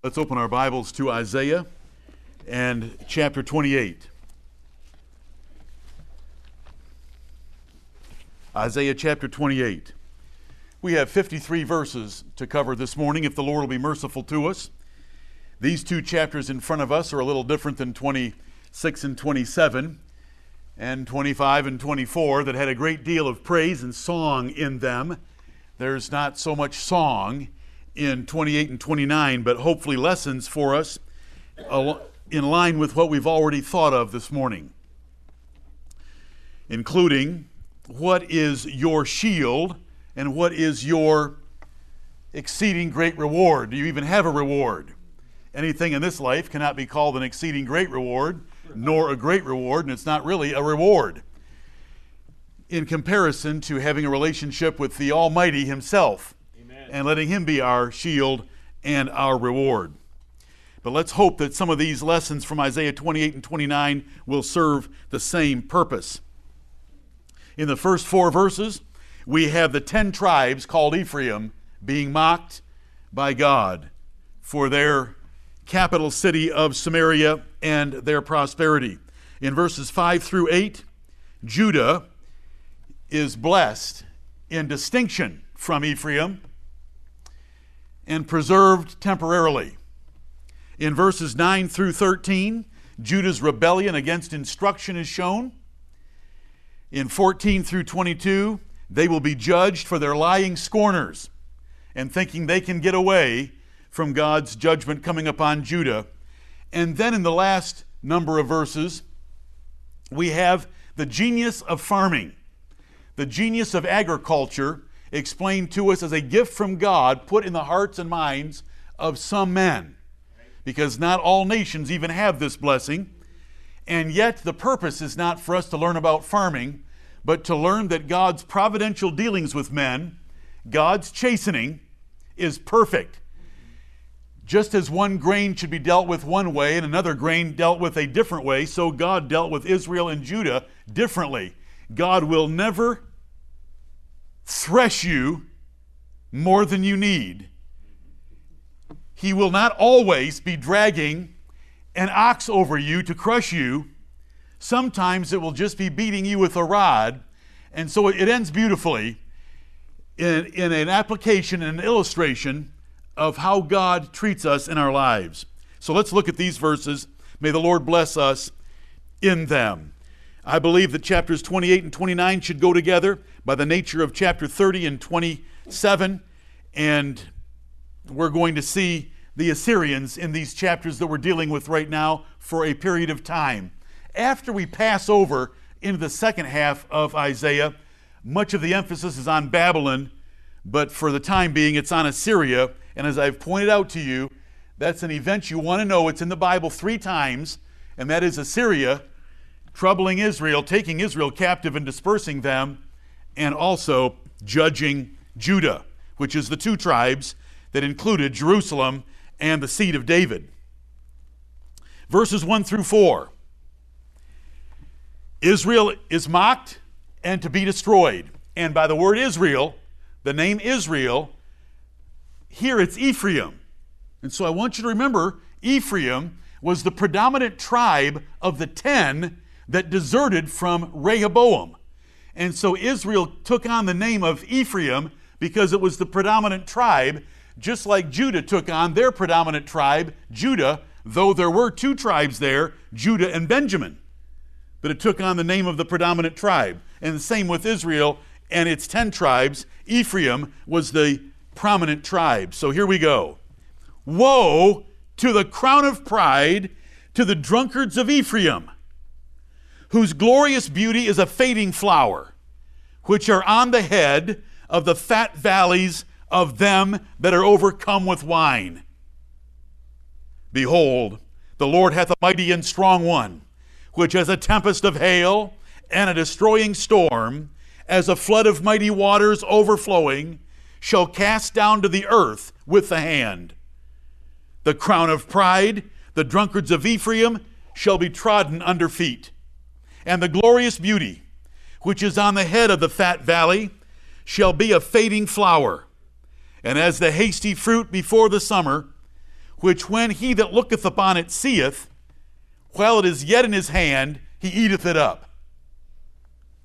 Let's open our Bibles to Isaiah and chapter 28. Isaiah chapter 28. We have 53 verses to cover this morning, if the Lord will be merciful to us. These two chapters in front of us are a little different than 26 and 27 and 25 and 24 that had a great deal of praise and song in them. There's not so much song in 28 and 29, but hopefully lessons for us in line with what we've already thought of this morning, including what is your shield and what is your exceeding great reward. Do you even have a reward? Anything in this life cannot be called an exceeding great reward, nor a great reward, and it's not really a reward in comparison to having a relationship with the Almighty Himself and letting Him be our shield and our reward. But let's hope that some of these lessons from Isaiah 28 and 29 will serve the same purpose. In the first four verses, we have the ten tribes called Ephraim being mocked by God for their capital city of Samaria and their prosperity. In verses 5 through 8, Judah is blessed in distinction from Ephraim and preserved temporarily. In verses 9 through 13, Judah's rebellion against instruction is shown. In 14 through 22, they will be judged for their lying scorners and thinking they can get away from God's judgment coming upon Judah. And then in the last number of verses, we have the genius of farming, the genius of agriculture explained to us as a gift from God put in the hearts and minds of some men. Because not all nations even have this blessing. And yet, the purpose is not for us to learn about farming, but to learn that God's providential dealings with men, God's chastening, is perfect. Just as one grain should be dealt with one way and another grain dealt with a different way, so God dealt with Israel and Judah differently. God will never thresh you more than you need. He will not always be dragging an ox over you to crush you. Sometimes it will just be beating you with a rod. And so it ends beautifully in, in an application and an illustration of how God treats us in our lives. So let's look at these verses. May the Lord bless us in them. I believe that chapters 28 and 29 should go together by the nature of chapter 30 and 27. And we're going to see the Assyrians in these chapters that we're dealing with right now for a period of time. After we pass over into the second half of Isaiah, much of the emphasis is on Babylon, but for the time being, it's on Assyria. And as I've pointed out to you, that's an event you want to know. It's in the Bible three times, and that is Assyria troubling Israel, taking Israel captive and dispersing them, and also judging Judah, which is the two tribes that included Jerusalem and the seed of David. Verses 1 through 4 Israel is mocked and to be destroyed. And by the word Israel, the name Israel, here it's Ephraim. And so I want you to remember Ephraim was the predominant tribe of the ten that deserted from Rehoboam. And so Israel took on the name of Ephraim because it was the predominant tribe, just like Judah took on their predominant tribe, Judah, though there were two tribes there, Judah and Benjamin. But it took on the name of the predominant tribe. And the same with Israel and its 10 tribes. Ephraim was the prominent tribe. So here we go. Woe to the crown of pride, to the drunkards of Ephraim whose glorious beauty is a fading flower, which are on the head of the fat valleys of them that are overcome with wine. Behold, the Lord hath a mighty and strong one, which as a tempest of hail and a destroying storm, as a flood of mighty waters overflowing, shall cast down to the earth with the hand. The crown of pride, the drunkards of Ephraim, shall be trodden under feet and the glorious beauty which is on the head of the fat valley shall be a fading flower. And as the hasty fruit before the summer, which when he that looketh upon it seeth, while it is yet in his hand, he eateth it up.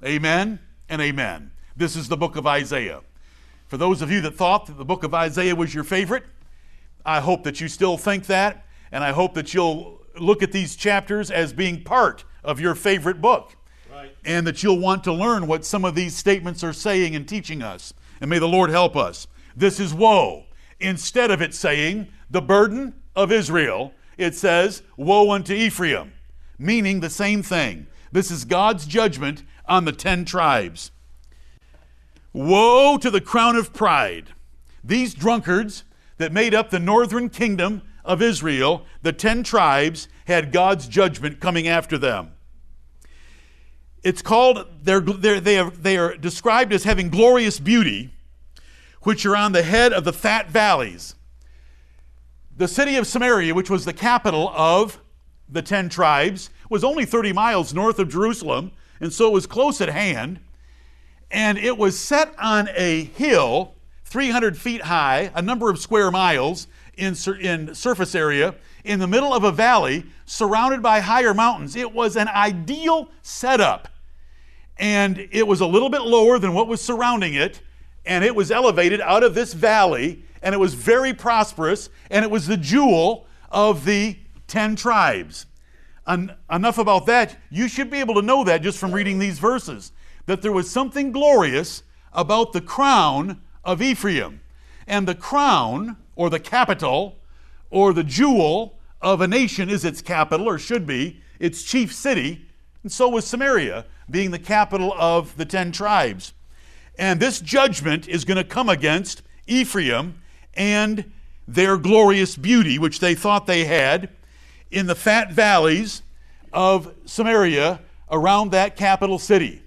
Amen and amen. This is the book of Isaiah. For those of you that thought that the book of Isaiah was your favorite, I hope that you still think that, and I hope that you'll look at these chapters as being part of your favorite book. Right. And that you'll want to learn what some of these statements are saying and teaching us. And may the Lord help us. This is woe. Instead of it saying, the burden of Israel, it says, woe unto Ephraim, meaning the same thing. This is God's judgment on the ten tribes. Woe to the crown of pride. These drunkards that made up the northern kingdom of Israel, the ten tribes, had God's judgment coming after them. It's called, they're, they're, they, are, they are described as having glorious beauty, which are on the head of the fat valleys. The city of Samaria, which was the capital of the ten tribes, was only 30 miles north of Jerusalem, and so it was close at hand. And it was set on a hill, 300 feet high, a number of square miles in, in surface area, in the middle of a valley surrounded by higher mountains. It was an ideal setup. And it was a little bit lower than what was surrounding it, and it was elevated out of this valley, and it was very prosperous, and it was the jewel of the 10 tribes. En- enough about that. You should be able to know that just from reading these verses that there was something glorious about the crown of Ephraim. And the crown, or the capital, or the jewel of a nation is its capital, or should be, its chief city. And so was Samaria, being the capital of the ten tribes. And this judgment is going to come against Ephraim and their glorious beauty, which they thought they had in the fat valleys of Samaria around that capital city.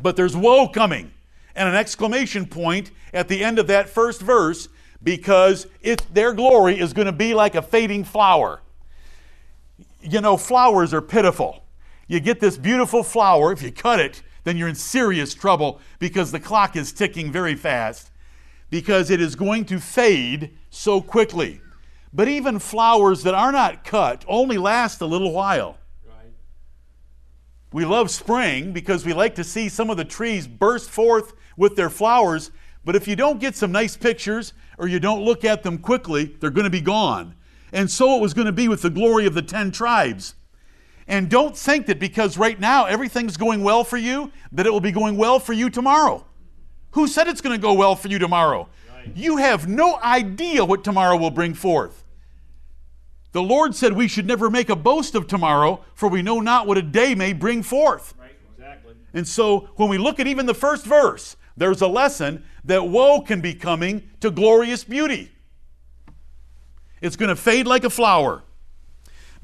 But there's woe coming and an exclamation point at the end of that first verse because it, their glory is going to be like a fading flower. You know, flowers are pitiful. You get this beautiful flower, if you cut it, then you're in serious trouble because the clock is ticking very fast because it is going to fade so quickly. But even flowers that are not cut only last a little while. Right. We love spring because we like to see some of the trees burst forth with their flowers, but if you don't get some nice pictures or you don't look at them quickly, they're going to be gone. And so it was going to be with the glory of the 10 tribes. And don't think that because right now everything's going well for you, that it will be going well for you tomorrow. Who said it's going to go well for you tomorrow? You have no idea what tomorrow will bring forth. The Lord said we should never make a boast of tomorrow, for we know not what a day may bring forth. Right, exactly. And so when we look at even the first verse, there's a lesson that woe can be coming to glorious beauty. It's going to fade like a flower.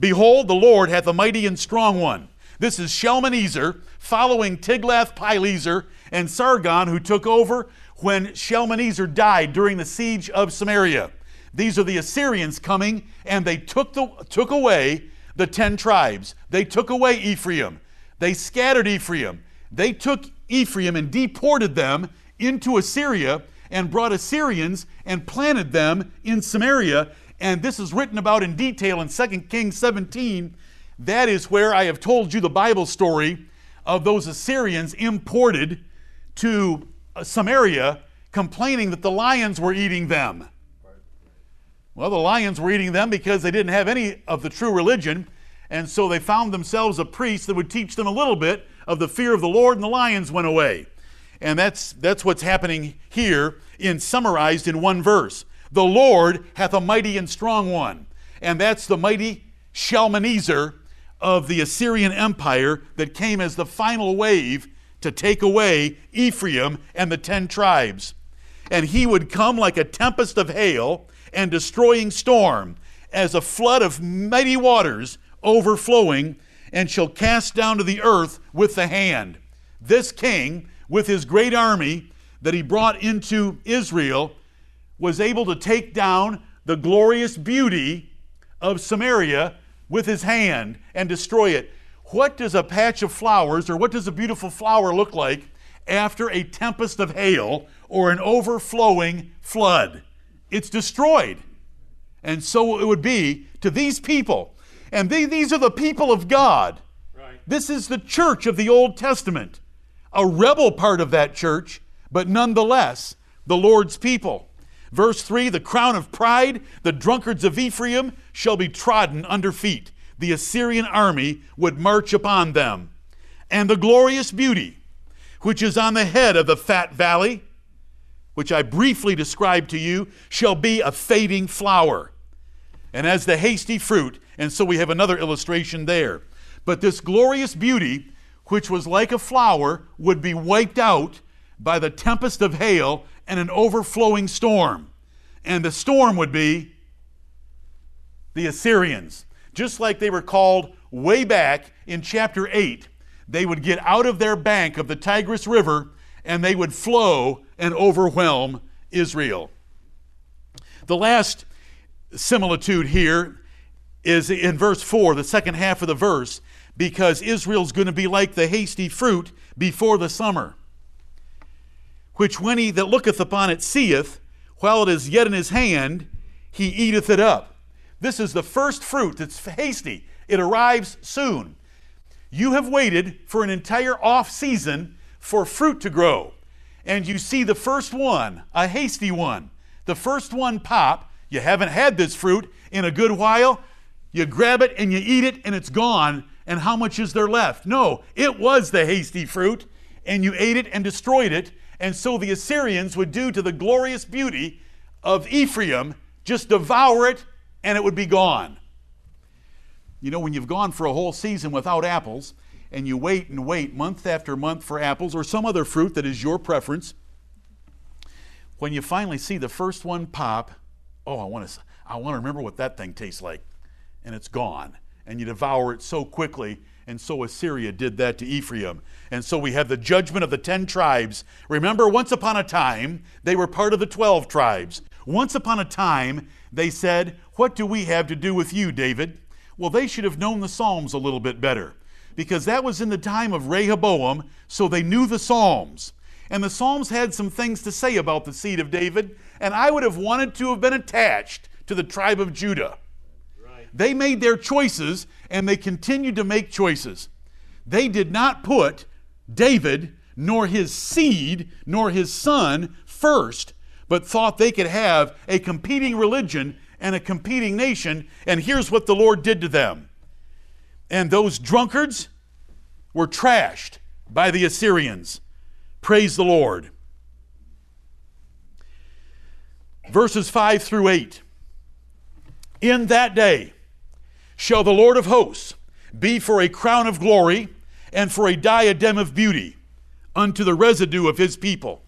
Behold, the Lord hath a mighty and strong one. This is Shalmaneser following Tiglath-Pileser and Sargon, who took over when Shalmaneser died during the siege of Samaria. These are the Assyrians coming, and they took, the, took away the ten tribes. They took away Ephraim. They scattered Ephraim. They took Ephraim and deported them into Assyria and brought Assyrians and planted them in Samaria. And this is written about in detail in 2 Kings 17. That is where I have told you the Bible story of those Assyrians imported to Samaria complaining that the lions were eating them. Well, the lions were eating them because they didn't have any of the true religion, and so they found themselves a priest that would teach them a little bit of the fear of the Lord, and the lions went away. And that's, that's what's happening here in summarized in one verse. The Lord hath a mighty and strong one. And that's the mighty Shalmaneser of the Assyrian Empire that came as the final wave to take away Ephraim and the ten tribes. And he would come like a tempest of hail and destroying storm, as a flood of mighty waters overflowing, and shall cast down to the earth with the hand. This king, with his great army that he brought into Israel, was able to take down the glorious beauty of Samaria with his hand and destroy it. What does a patch of flowers or what does a beautiful flower look like after a tempest of hail or an overflowing flood? It's destroyed. And so it would be to these people. And they, these are the people of God. Right. This is the church of the Old Testament, a rebel part of that church, but nonetheless the Lord's people. Verse 3 The crown of pride, the drunkards of Ephraim, shall be trodden under feet. The Assyrian army would march upon them. And the glorious beauty, which is on the head of the fat valley, which I briefly described to you, shall be a fading flower. And as the hasty fruit, and so we have another illustration there. But this glorious beauty, which was like a flower, would be wiped out by the tempest of hail and an overflowing storm. And the storm would be the Assyrians. Just like they were called way back in chapter 8, they would get out of their bank of the Tigris River and they would flow and overwhelm Israel. The last similitude here is in verse 4, the second half of the verse, because Israel's going to be like the hasty fruit before the summer, which when he that looketh upon it seeth, while it is yet in his hand, he eateth it up. This is the first fruit that's hasty. It arrives soon. You have waited for an entire off season for fruit to grow. And you see the first one, a hasty one, the first one pop. You haven't had this fruit in a good while. You grab it and you eat it and it's gone. And how much is there left? No, it was the hasty fruit, and you ate it and destroyed it. And so the Assyrians would do to the glorious beauty of Ephraim just devour it and it would be gone. You know, when you've gone for a whole season without apples and you wait and wait month after month for apples or some other fruit that is your preference, when you finally see the first one pop, oh, I want to I want to remember what that thing tastes like. And it's gone. And you devour it so quickly and so Assyria did that to Ephraim. And so we have the judgment of the ten tribes. Remember, once upon a time, they were part of the twelve tribes. Once upon a time, they said, What do we have to do with you, David? Well, they should have known the Psalms a little bit better because that was in the time of Rehoboam, so they knew the Psalms. And the Psalms had some things to say about the seed of David, and I would have wanted to have been attached to the tribe of Judah. They made their choices and they continued to make choices. They did not put David, nor his seed, nor his son first, but thought they could have a competing religion and a competing nation. And here's what the Lord did to them. And those drunkards were trashed by the Assyrians. Praise the Lord. Verses 5 through 8. In that day shall the Lord of hosts be for a crown of glory and for a diadem of beauty unto the residue of his people,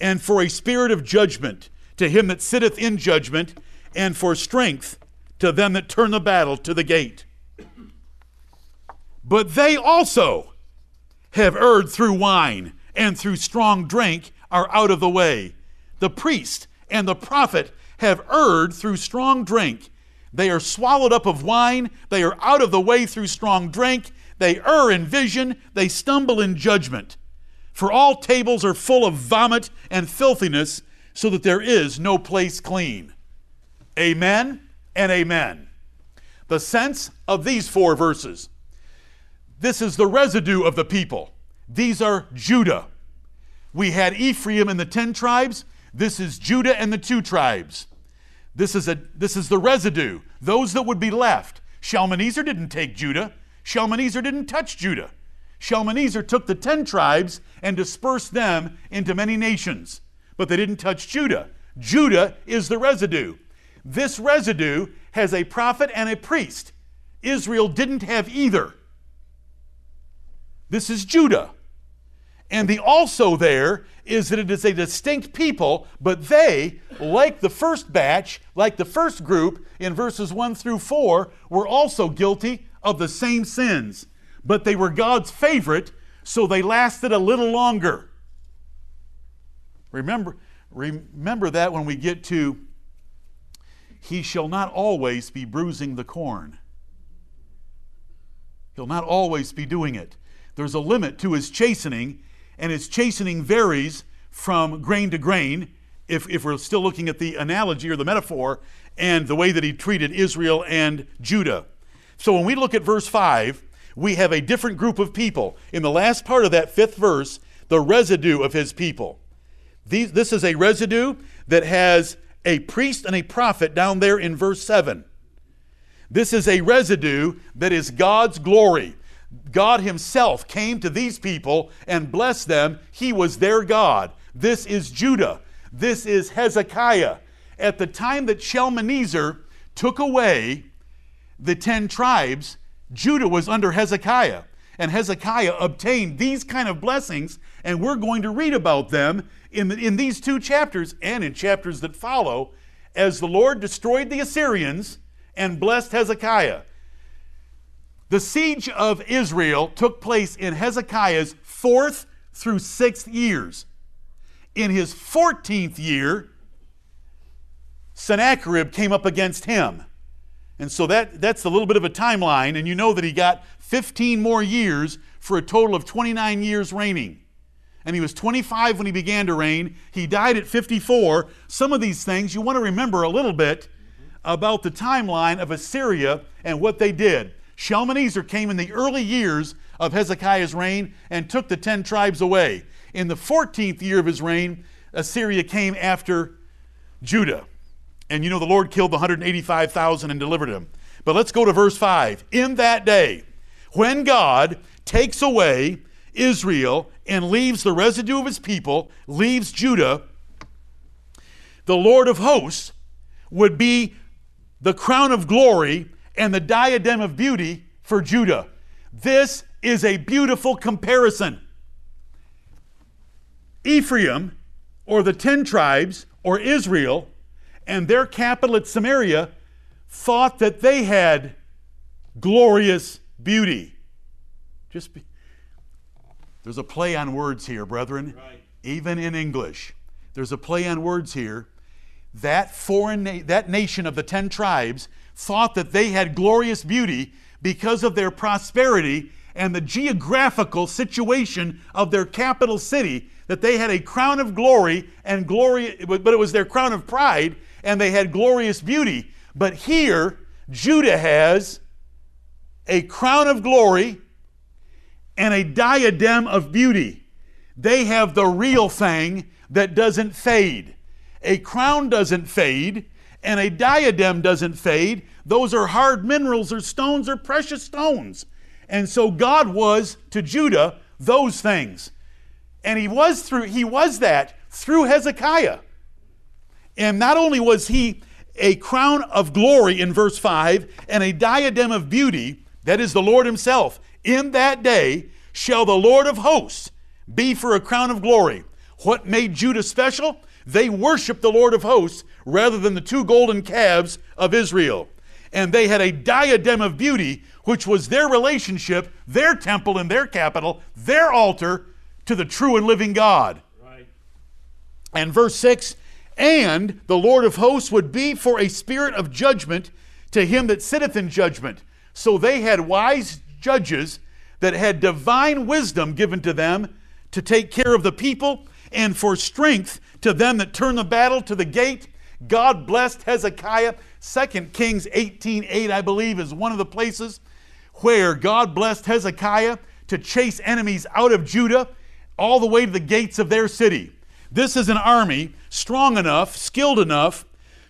and for a spirit of judgment to him that sitteth in judgment, and for strength to them that turn the battle to the gate. But they also have erred through wine, and through strong drink are out of the way. The priest and the prophet have erred through strong drink. They are swallowed up of wine, they are out of the way through strong drink, they err in vision, they stumble in judgment. For all tables are full of vomit and filthiness, so that there is no place clean. Amen and amen. The sense of these four verses this is the residue of the people. These are Judah. We had Ephraim and the ten tribes. This is Judah and the two tribes. This is, a, this is the residue, those that would be left. Shalmaneser didn't take Judah. Shalmaneser didn't touch Judah. Shalmaneser took the ten tribes and dispersed them into many nations, but they didn't touch Judah. Judah is the residue. This residue has a prophet and a priest. Israel didn't have either. This is Judah. And the also there is that it is a distinct people, but they, like the first batch, like the first group in verses 1 through 4, were also guilty of the same sins. But they were God's favorite, so they lasted a little longer. Remember, remember that when we get to, He shall not always be bruising the corn. He'll not always be doing it. There's a limit to his chastening, and his chastening varies from grain to grain. if, if we're still looking at the analogy or the metaphor and the way that he treated Israel and Judah. So when we look at verse 5, we have a different group of people. In the last part of that fifth verse, the residue of his people. These, this is a residue that has a priest and a prophet down there in verse 7. This is a residue that is God's glory. God Himself came to these people and blessed them. He was their God. This is Judah. This is Hezekiah. At the time that Shalmaneser took away the ten tribes, Judah was under Hezekiah. And Hezekiah obtained these kind of blessings, and we're going to read about them in, the, in these two chapters and in chapters that follow as the Lord destroyed the Assyrians and blessed Hezekiah. The siege of Israel took place in Hezekiah's fourth through sixth years. In his 14th year, Sennacherib came up against him. And so that, that's a little bit of a timeline, and you know that he got 15 more years for a total of 29 years reigning. And he was 25 when he began to reign. He died at 54. Some of these things you want to remember a little bit about the timeline of Assyria and what they did. Shalmaneser came in the early years of Hezekiah's reign and took the 10 tribes away. In the 14th year of his reign, Assyria came after Judah. And you know, the Lord killed the 185,000 and delivered him. But let's go to verse 5. In that day, when God takes away Israel and leaves the residue of his people, leaves Judah, the Lord of hosts would be the crown of glory and the diadem of beauty for Judah. This is a beautiful comparison. Ephraim, or the ten tribes, or Israel, and their capital at Samaria thought that they had glorious beauty. Just be, there's a play on words here, brethren, right. even in English. There's a play on words here. That foreign na- that nation of the 10 tribes thought that they had glorious beauty because of their prosperity and the geographical situation of their capital city that they had a crown of glory and glory but it was their crown of pride and they had glorious beauty but here Judah has a crown of glory and a diadem of beauty. They have the real thing that doesn't fade. A crown doesn't fade, and a diadem doesn't fade. Those are hard minerals or stones or precious stones. And so God was to Judah those things. And he was through he was that through Hezekiah. And not only was he a crown of glory in verse 5 and a diadem of beauty, that is the Lord himself, in that day shall the Lord of hosts be for a crown of glory. What made Judah special? They worshiped the Lord of hosts rather than the two golden calves of Israel. And they had a diadem of beauty, which was their relationship, their temple and their capital, their altar to the true and living God. Right. And verse 6 And the Lord of hosts would be for a spirit of judgment to him that sitteth in judgment. So they had wise judges that had divine wisdom given to them to take care of the people and for strength to them that turn the battle to the gate. God blessed Hezekiah. 2 Kings 18 8, I believe, is one of the places where God blessed Hezekiah to chase enemies out of Judah all the way to the gates of their city. This is an army strong enough, skilled enough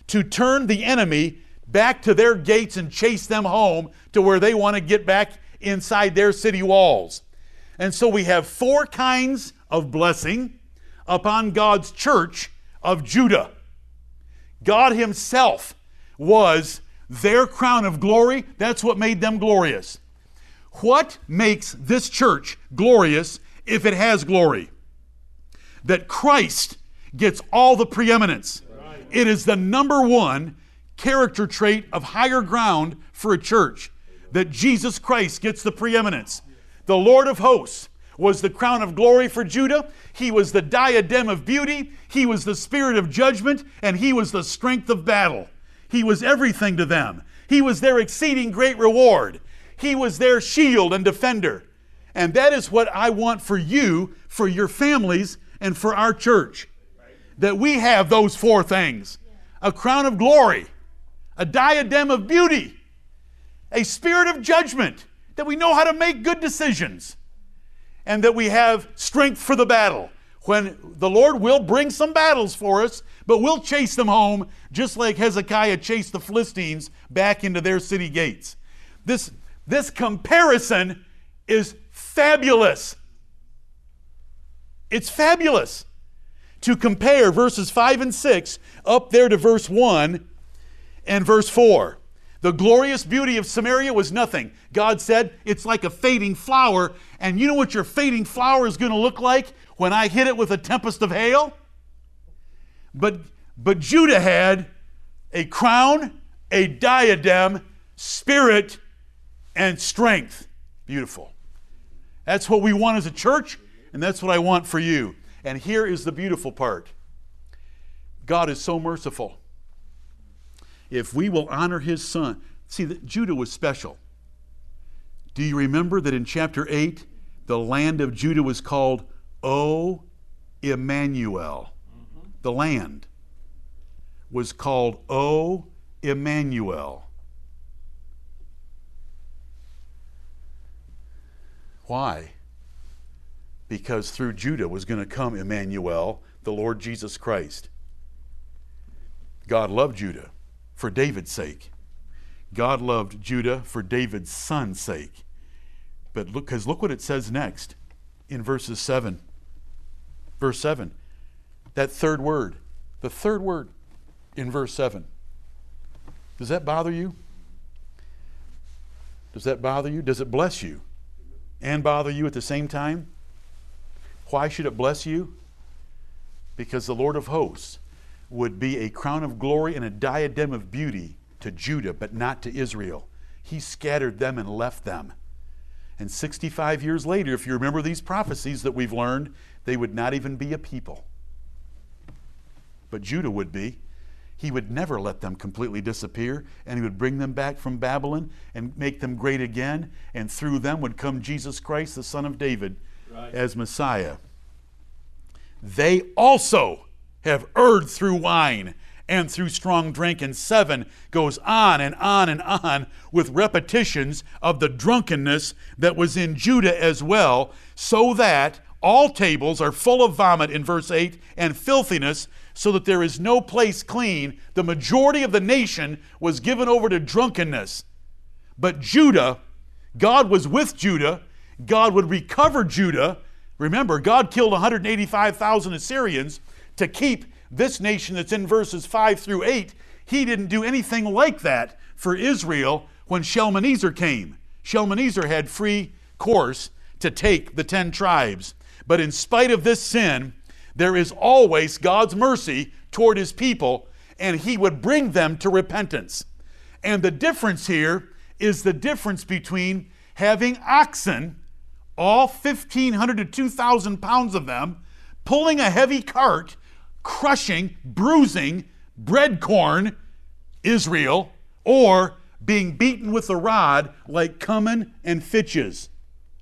to turn the enemy back to their gates and chase them home to where they want to get back inside their city walls. And so we have four kinds of blessing upon God's church of Judah. God Himself was their crown of glory. That's what made them glorious. What makes this church glorious if it has glory? That Christ gets all the preeminence. It is the number one character trait of higher ground for a church that Jesus Christ gets the preeminence. The Lord of hosts was the crown of glory for Judah. He was the diadem of beauty. He was the spirit of judgment. And he was the strength of battle. He was everything to them. He was their exceeding great reward. He was their shield and defender. And that is what I want for you, for your families, and for our church. that we have those four things a crown of glory, a diadem of beauty, a spirit of judgment, that we know how to make good decisions, and that we have strength for the battle. When the Lord will bring some battles for us, but we'll chase them home just like Hezekiah chased the Philistines back into their city gates. This, this comparison is fabulous. It's fabulous to compare verses 5 and 6 up there to verse 1 and verse 4. The glorious beauty of Samaria was nothing. God said, It's like a fading flower. And you know what your fading flower is going to look like when I hit it with a tempest of hail? But, but Judah had a crown, a diadem, spirit, and strength. Beautiful. That's what we want as a church, and that's what I want for you. And here is the beautiful part God is so merciful. If we will honor his son, see, that Judah was special. Do you remember that in chapter 8, the land of Judah was called O Emmanuel? Mm-hmm. The land was called O Emmanuel. Why? because through Judah was going to come Emmanuel, the Lord Jesus Christ. God loved Judah for David's sake. God loved Judah for David's son's sake. But look, because look what it says next in verses 7. Verse 7. That third word. The third word in verse 7. Does that bother you? Does that bother you? Does it bless you and bother you at the same time? Why should it bless you? Because the Lord of hosts would be a crown of glory and a diadem of beauty to Judah, but not to Israel. He scattered them and left them. And 65 years later, if you remember these prophecies that we've learned, they would not even be a people. But Judah would be. He would never let them completely disappear, and he would bring them back from Babylon and make them great again, and through them would come Jesus Christ, the Son of David, right. as Messiah. They also have erred through wine and through strong drink. And seven goes on and on and on with repetitions of the drunkenness that was in Judah as well, so that all tables are full of vomit in verse 8 and filthiness, so that there is no place clean. The majority of the nation was given over to drunkenness. But Judah, God was with Judah God would recover Judah. Remember, God killed 185,000 Assyrians to keep this nation that's in verses 5 through 8. He didn't do anything like that for Israel when Shalmaneser came. Shalmaneser had free course to take the 10 tribes. But in spite of this sin, there is always God's mercy toward his people, and he would bring them to repentance. And the difference here is the difference between having oxen all 1,500 to 2,000 pounds of them, pulling a heavy cart, crushing, bruising bread corn, Israel, or being beaten with a rod like Cummin and Fitches.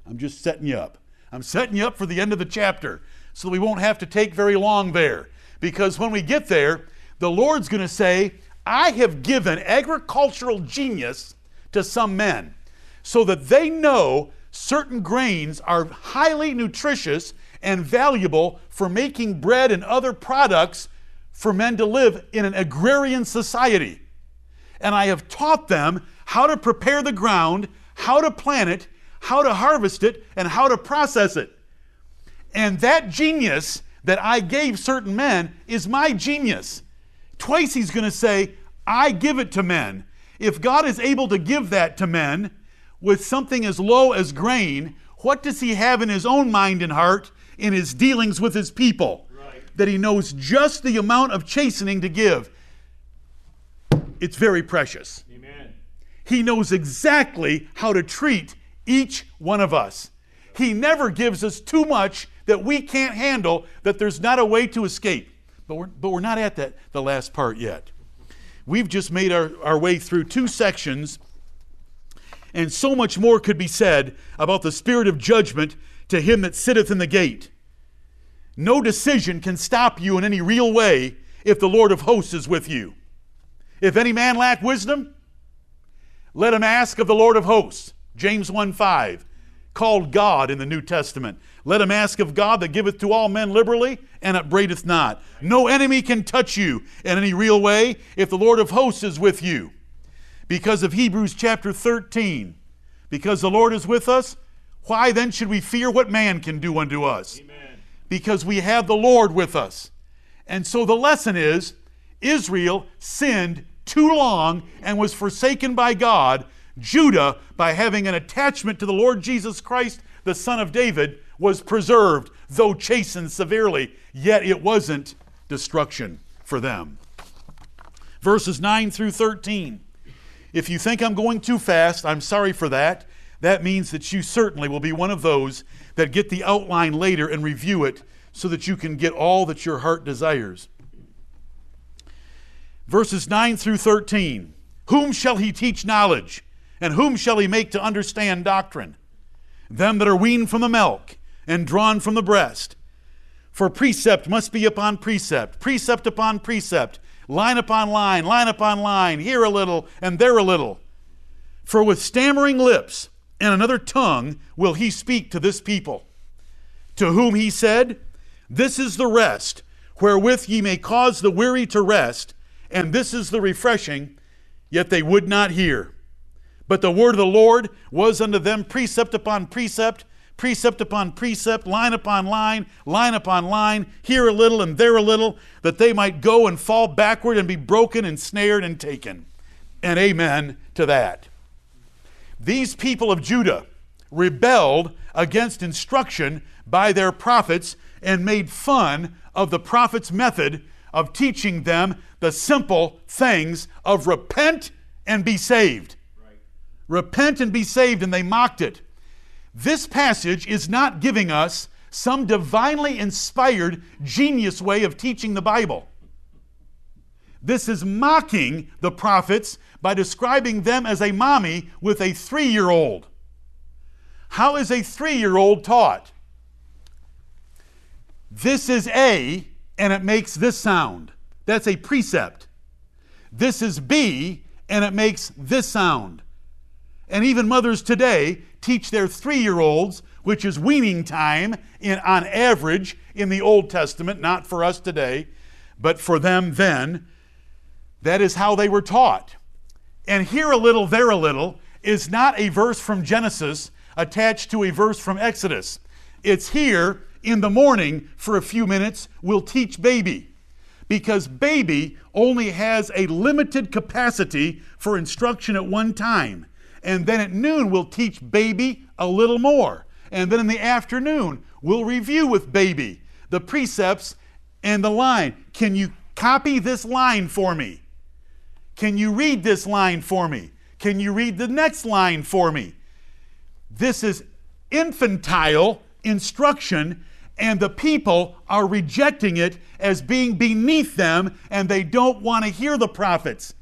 I'm just setting you up. I'm setting you up for the end of the chapter so we won't have to take very long there. Because when we get there, the Lord's going to say, I have given agricultural genius to some men so that they know certain grains are highly nutritious and valuable for making bread and other products for men to live in an agrarian society. And I have taught them how to prepare the ground, how to plant it, how to harvest it, and how to process it. And that genius that I gave certain men is my genius. Twice he's going to say, I give it to men. If God is able to give that to men, with something as low as grain, what does he have in his own mind and heart in his dealings with his people? Right. That he knows just the amount of chastening to give. It's very precious. Amen. He knows exactly how to treat each one of us. He never gives us too much that we can't handle, that there's not a way to escape. But we're, but we're not at that, the last part yet. We've just made our, our way through two sections and so much more could be said about the spirit of judgment to him that sitteth in the gate. No decision can stop you in any real way if the Lord of hosts is with you. If any man lack wisdom, let him ask of the Lord of hosts. James 1 5, called God in the New Testament. Let him ask of God that giveth to all men liberally and upbraideth not. No enemy can touch you in any real way if the Lord of hosts is with you. Because of Hebrews chapter 13, because the Lord is with us, why then should we fear what man can do unto us? Amen. Because we have the Lord with us. And so the lesson is Israel sinned too long and was forsaken by God. Judah, by having an attachment to the Lord Jesus Christ, the Son of David, was preserved, though chastened severely, yet it wasn't destruction for them. Verses 9 through 13. If you think I'm going too fast, I'm sorry for that. That means that you certainly will be one of those that get the outline later and review it so that you can get all that your heart desires. Verses 9 through 13 Whom shall he teach knowledge? And whom shall he make to understand doctrine? Them that are weaned from the milk and drawn from the breast. For precept must be upon precept, precept upon precept, line upon line, line upon line, here a little and there a little. For with stammering lips and another tongue will he speak to this people, to whom he said, This is the rest wherewith ye may cause the weary to rest, and this is the refreshing, yet they would not hear. But the word of the Lord was unto them precept upon precept, precept upon precept, line upon line, line upon line, here a little and there a little, that they might go and fall backward and be broken and snared and taken. And amen to that. These people of Judah rebelled against instruction by their prophets and made fun of the prophet's method of teaching them the simple things of repent and be saved. Right. Repent and be saved, and they mocked it. This passage is not giving us some divinely inspired, genius way of teaching the Bible. This is mocking the prophets by describing them as a mommy with a three year old. How is a three year old taught? This is A, and it makes this sound. That's a precept. This is B, and it makes this sound. And even mothers today teach their three year olds, which is weaning time in, on average in the Old Testament, not for us today, but for them then. That is how they were taught. And here a little, there a little is not a verse from Genesis attached to a verse from Exodus. It's here in the morning for a few minutes, we'll teach baby. Because baby only has a limited capacity for instruction at one time. And then at noon, we'll teach baby a little more. And then in the afternoon, we'll review with baby the precepts and the line. Can you copy this line for me? Can you read this line for me? Can you read the next line for me? This is infantile instruction, and the people are rejecting it as being beneath them, and they don't want to hear the prophets.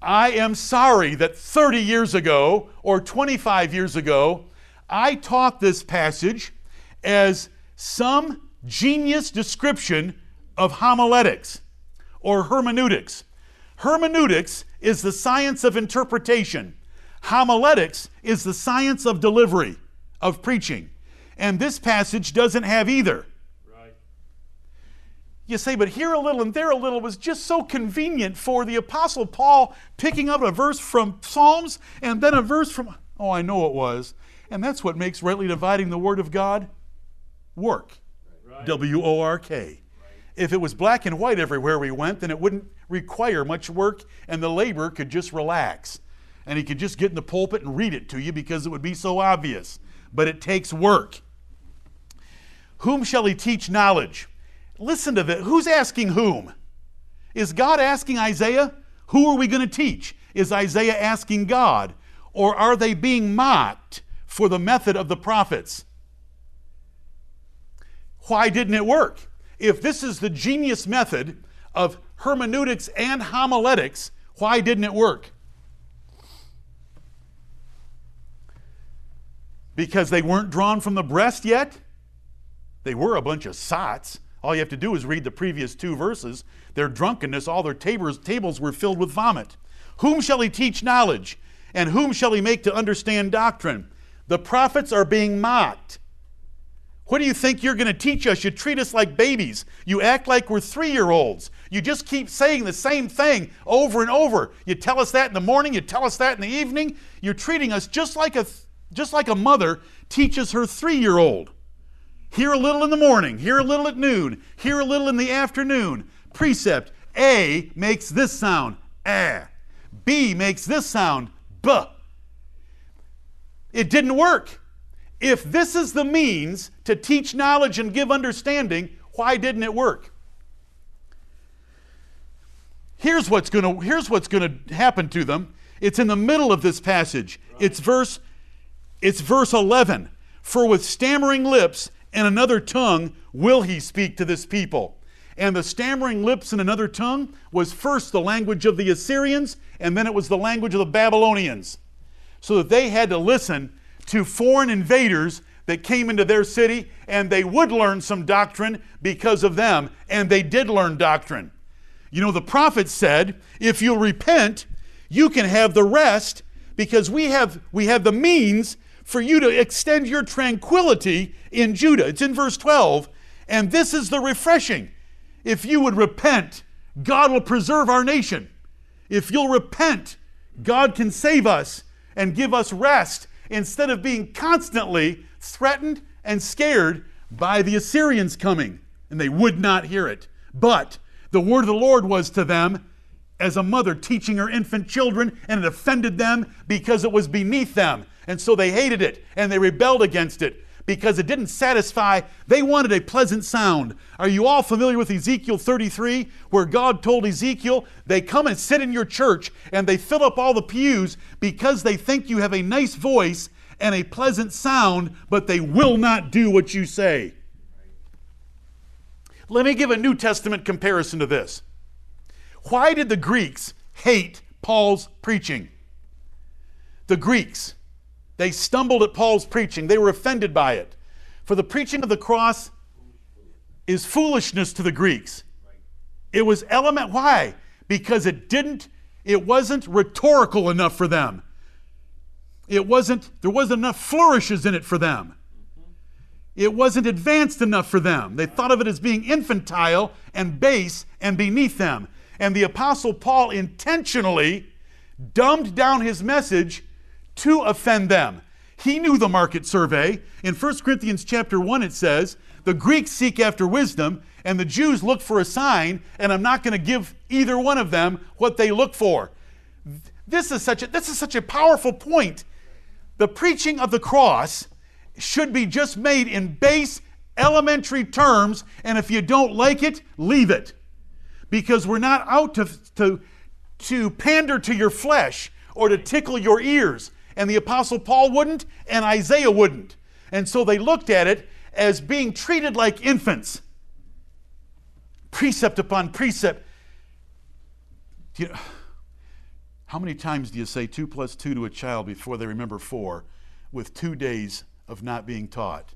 I am sorry that 30 years ago or 25 years ago, I taught this passage as some genius description of homiletics or hermeneutics. Hermeneutics is the science of interpretation. Homiletics is the science of delivery, of preaching. And this passage doesn't have either. You say, but here a little and there a little was just so convenient for the Apostle Paul picking up a verse from Psalms and then a verse from, oh, I know it was. And that's what makes rightly dividing the Word of God work. Right. W O R K. If it was black and white everywhere we went, then it wouldn't require much work and the labor could just relax. And he could just get in the pulpit and read it to you because it would be so obvious. But it takes work. Whom shall he teach knowledge? Listen to that. Who's asking whom? Is God asking Isaiah? Who are we going to teach? Is Isaiah asking God? Or are they being mocked for the method of the prophets? Why didn't it work? If this is the genius method of hermeneutics and homiletics, why didn't it work? Because they weren't drawn from the breast yet? They were a bunch of sots. All you have to do is read the previous two verses. Their drunkenness, all their tables, tables were filled with vomit. Whom shall he teach knowledge? And whom shall he make to understand doctrine? The prophets are being mocked. What do you think you're going to teach us? You treat us like babies. You act like we're three year olds. You just keep saying the same thing over and over. You tell us that in the morning, you tell us that in the evening. You're treating us just like a, just like a mother teaches her three year old. Here a little in the morning, here a little at noon, here a little in the afternoon. Precept A makes this sound, ah. B makes this sound, buh. It didn't work. If this is the means to teach knowledge and give understanding, why didn't it work? Here's what's going to here's what's going to happen to them. It's in the middle of this passage. It's verse it's verse 11. For with stammering lips and another tongue will he speak to this people. And the stammering lips and another tongue was first the language of the Assyrians, and then it was the language of the Babylonians. So that they had to listen to foreign invaders that came into their city, and they would learn some doctrine because of them, and they did learn doctrine. You know, the prophet said, if you'll repent, you can have the rest because we have, we have the means for you to extend your tranquility in Judah. It's in verse 12. And this is the refreshing. If you would repent, God will preserve our nation. If you'll repent, God can save us and give us rest instead of being constantly threatened and scared by the Assyrians coming. And they would not hear it. But the word of the Lord was to them as a mother teaching her infant children, and it offended them because it was beneath them. And so they hated it and they rebelled against it because it didn't satisfy. They wanted a pleasant sound. Are you all familiar with Ezekiel 33, where God told Ezekiel, they come and sit in your church and they fill up all the pews because they think you have a nice voice and a pleasant sound, but they will not do what you say. Let me give a New Testament comparison to this. Why did the Greeks hate Paul's preaching? The Greeks, they stumbled at Paul's preaching, they were offended by it. For the preaching of the cross is foolishness to the Greeks. It was element why? Because it didn't it wasn't rhetorical enough for them. It wasn't there wasn't enough flourishes in it for them. It wasn't advanced enough for them. They thought of it as being infantile and base and beneath them. And the apostle Paul intentionally dumbed down his message to offend them. He knew the market survey. In 1 Corinthians chapter 1 it says, "The Greeks seek after wisdom, and the Jews look for a sign, and I'm not going to give either one of them what they look for." This is such a, this is such a powerful point. The preaching of the cross should be just made in base elementary terms, and if you don't like it, leave it. Because we're not out to, to, to pander to your flesh or to tickle your ears. And the Apostle Paul wouldn't, and Isaiah wouldn't. And so they looked at it as being treated like infants, precept upon precept. You know, how many times do you say two plus two to a child before they remember four with two days of not being taught?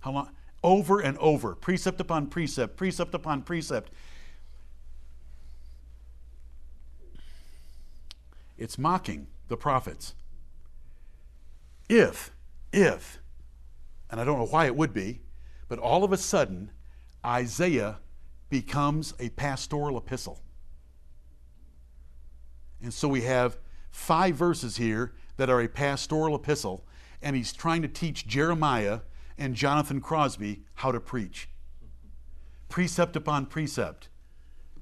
How long? Over and over, precept upon precept, precept upon precept. It's mocking the prophets. If, if, and I don't know why it would be, but all of a sudden, Isaiah becomes a pastoral epistle. And so we have five verses here that are a pastoral epistle, and he's trying to teach Jeremiah and Jonathan Crosby how to preach. Precept upon precept,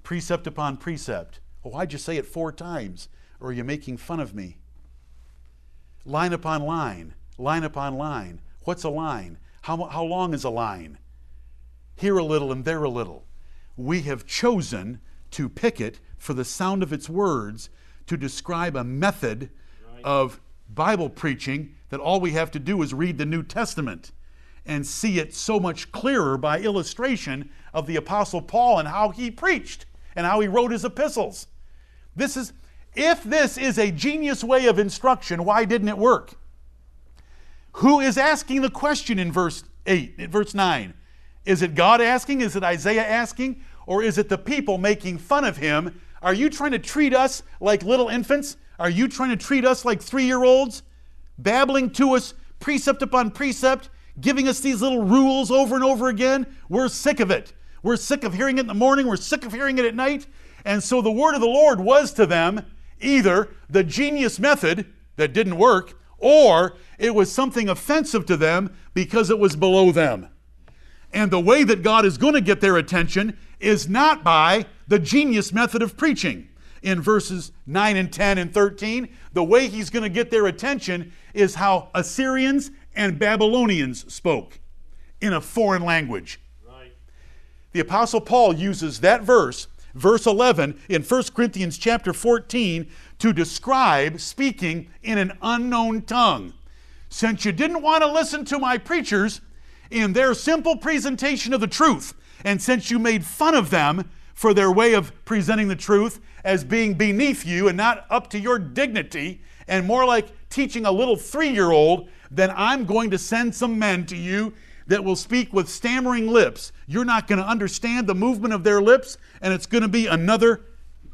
precept upon precept. Why'd you say it four times? Or are you making fun of me? Line upon line, line upon line. What's a line? How, how long is a line? Here a little and there a little. We have chosen to pick it for the sound of its words to describe a method right. of Bible preaching that all we have to do is read the New Testament and see it so much clearer by illustration of the Apostle Paul and how he preached and how he wrote his epistles. This is, if this is a genius way of instruction, why didn't it work? Who is asking the question in verse 8, in verse 9? Is it God asking? Is it Isaiah asking? Or is it the people making fun of him? Are you trying to treat us like little infants? Are you trying to treat us like three year olds? Babbling to us precept upon precept, giving us these little rules over and over again? We're sick of it. We're sick of hearing it in the morning, we're sick of hearing it at night. And so the word of the Lord was to them either the genius method that didn't work, or it was something offensive to them because it was below them. And the way that God is going to get their attention is not by the genius method of preaching. In verses 9 and 10 and 13, the way he's going to get their attention is how Assyrians and Babylonians spoke in a foreign language. The apostle Paul uses that verse, verse 11 in 1 Corinthians chapter 14 to describe speaking in an unknown tongue. Since you didn't want to listen to my preachers in their simple presentation of the truth, and since you made fun of them for their way of presenting the truth as being beneath you and not up to your dignity, and more like teaching a little three year old, then I'm going to send some men to you that will speak with stammering lips. You're not going to understand the movement of their lips, and it's going to be another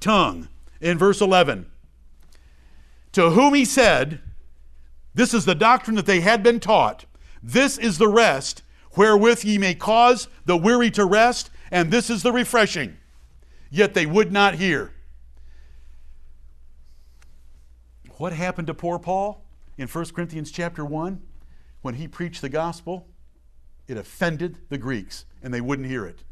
tongue. In verse 11, to whom he said, This is the doctrine that they had been taught. This is the rest wherewith ye may cause the weary to rest, and this is the refreshing. Yet they would not hear. What happened to poor Paul in 1 Corinthians chapter 1 when he preached the gospel? It offended the Greeks, and they wouldn't hear it.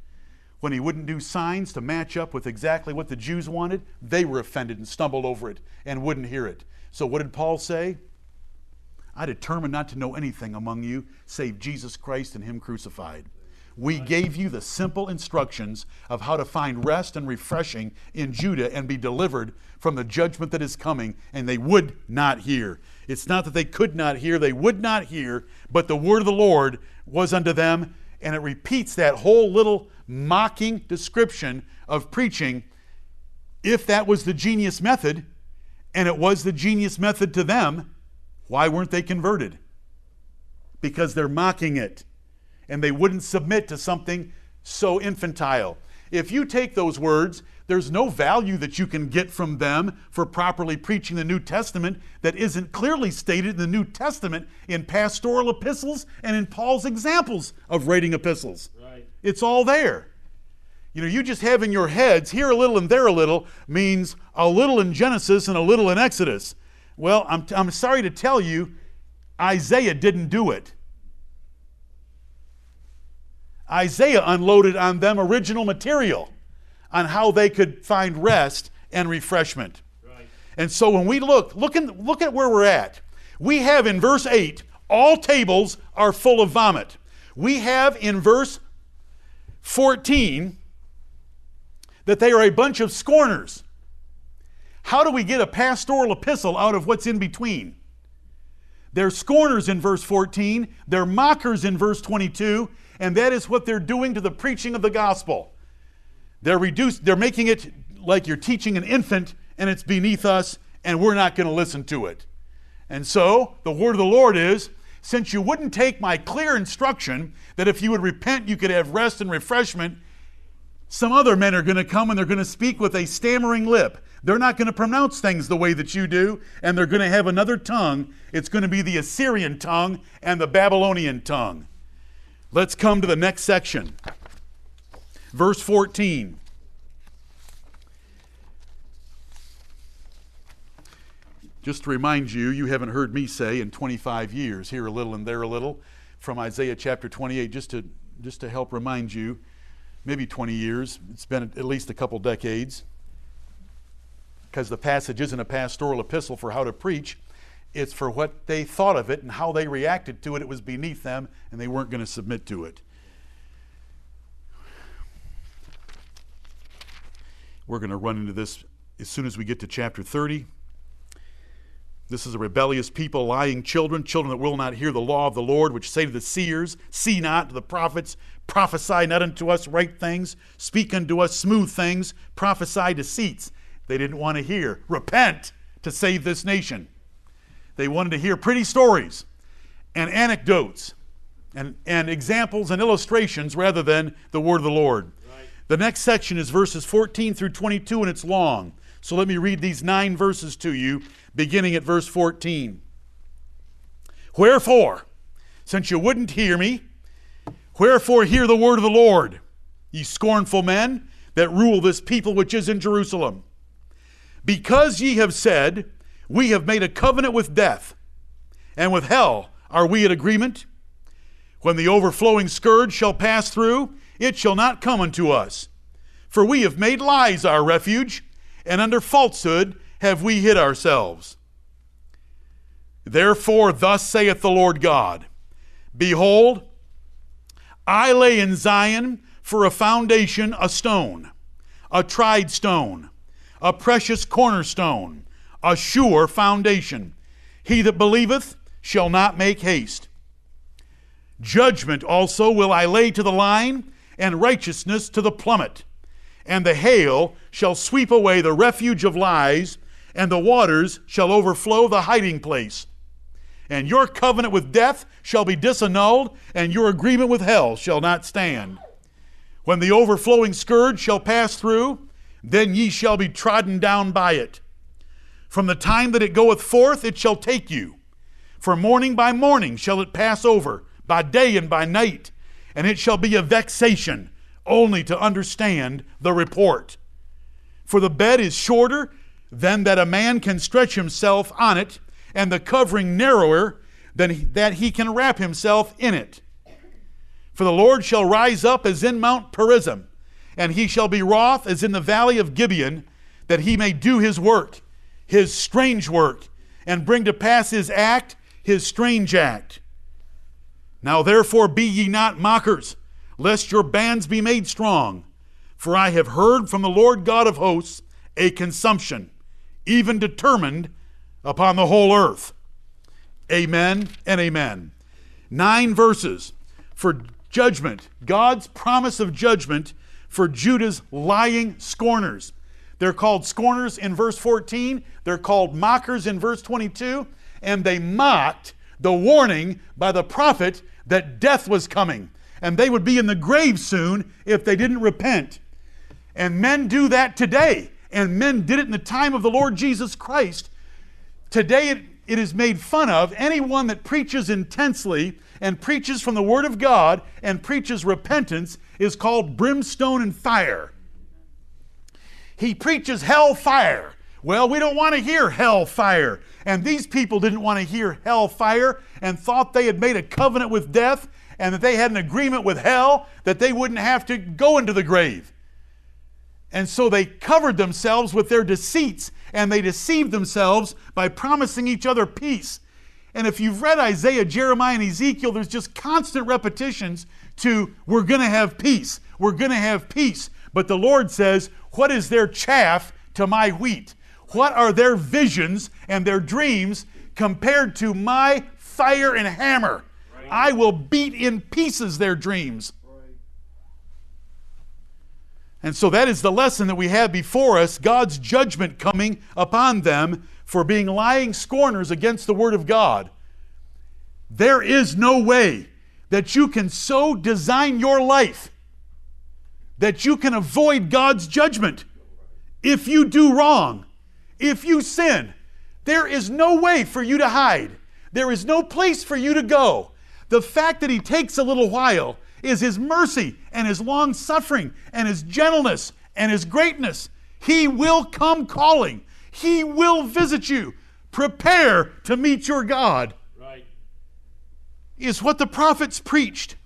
When he wouldn't do signs to match up with exactly what the Jews wanted, they were offended and stumbled over it and wouldn't hear it. So, what did Paul say? I determined not to know anything among you save Jesus Christ and Him crucified. We gave you the simple instructions of how to find rest and refreshing in Judah and be delivered from the judgment that is coming, and they would not hear. It's not that they could not hear, they would not hear, but the word of the Lord was unto them, and it repeats that whole little mocking description of preaching. If that was the genius method, and it was the genius method to them, why weren't they converted? Because they're mocking it, and they wouldn't submit to something so infantile. If you take those words there's no value that you can get from them for properly preaching the New Testament that isn't clearly stated in the New Testament in pastoral epistles and in Paul's examples of writing epistles. Right. It's all there. You know, you just have in your heads here a little and there a little means a little in Genesis and a little in Exodus. Well, I'm, I'm sorry to tell you, Isaiah didn't do it. Isaiah unloaded on them original material on how they could find rest and refreshment. Right. And so when we look, look, in, look at where we're at. We have in verse 8, all tables are full of vomit. We have in verse 14 that they are a bunch of scorners. How do we get a pastoral epistle out of what's in between? They're scorners in verse 14, they're mockers in verse 22, and that is what they're doing to the preaching of the gospel. They're reduced, they're making it like you're teaching an infant and it's beneath us and we're not going to listen to it. And so the word of the Lord is since you wouldn't take my clear instruction that if you would repent you could have rest and refreshment, some other men are going to come and they're going to speak with a stammering lip. They're not going to pronounce things the way that you do, and they're going to have another tongue. It's going to be the Assyrian tongue and the Babylonian tongue. Let's come to the next section. Verse 14. Just to remind you, you haven't heard me say in 25 years, here a little and there a little, from Isaiah chapter 28, just to, just to help remind you, maybe 20 years, it's been at least a couple decades, because the passage isn't a pastoral epistle for how to preach, it's for what they thought of it and how they reacted to it. It was beneath them, and they weren't going to submit to it. We're going to run into this as soon as we get to chapter 30. This is a rebellious people, lying children, children that will not hear the law of the Lord, which say to the seers, See not, to the prophets, prophesy not unto us right things, speak unto us smooth things, prophesy deceits. They didn't want to hear, Repent to save this nation. They wanted to hear pretty stories and anecdotes and, and examples and illustrations rather than the word of the Lord. The next section is verses 14 through 22, and it's long. So let me read these nine verses to you, beginning at verse 14. Wherefore, since you wouldn't hear me, wherefore hear the word of the Lord, ye scornful men that rule this people which is in Jerusalem. Because ye have said, We have made a covenant with death, and with hell are we at agreement? When the overflowing scourge shall pass through, it shall not come unto us. For we have made lies our refuge, and under falsehood have we hid ourselves. Therefore, thus saith the Lord God Behold, I lay in Zion for a foundation a stone, a tried stone, a precious cornerstone, a sure foundation. He that believeth shall not make haste. Judgment also will I lay to the line, and righteousness to the plummet. And the hail shall sweep away the refuge of lies, and the waters shall overflow the hiding place. And your covenant with death shall be disannulled, and your agreement with hell shall not stand. When the overflowing scourge shall pass through, then ye shall be trodden down by it. From the time that it goeth forth, it shall take you. For morning by morning shall it pass over, by day and by night, and it shall be a vexation only to understand the report. For the bed is shorter than that a man can stretch himself on it, and the covering narrower than that he can wrap himself in it. For the Lord shall rise up as in Mount Perazim, and he shall be wroth as in the valley of Gibeon, that he may do his work, his strange work, and bring to pass his act, his strange act. Now therefore be ye not mockers, lest your bands be made strong. For I have heard from the Lord God of hosts a consumption, even determined upon the whole earth. Amen and amen. Nine verses for judgment, God's promise of judgment for Judah's lying scorners. They're called scorners in verse 14, they're called mockers in verse 22, and they mocked the warning by the prophet that death was coming and they would be in the grave soon if they didn't repent. And men do that today, and men did it in the time of the Lord Jesus Christ. Today it, it is made fun of. Anyone that preaches intensely and preaches from the Word of God and preaches repentance is called brimstone and fire. He preaches hellfire. Well, we don't want to hear hellfire. And these people didn't want to hear hellfire and thought they had made a covenant with death and that they had an agreement with hell that they wouldn't have to go into the grave. And so they covered themselves with their deceits and they deceived themselves by promising each other peace. And if you've read Isaiah, Jeremiah, and Ezekiel, there's just constant repetitions to, we're going to have peace. We're going to have peace. But the Lord says, What is their chaff to my wheat? What are their visions and their dreams compared to my fire and hammer? I will beat in pieces their dreams. And so that is the lesson that we have before us God's judgment coming upon them for being lying scorners against the Word of God. There is no way that you can so design your life that you can avoid God's judgment if you do wrong. If you sin, there is no way for you to hide. There is no place for you to go. The fact that he takes a little while is his mercy and his long suffering and his gentleness and his greatness. He will come calling. He will visit you. Prepare to meet your God. Right. Is what the prophets preached.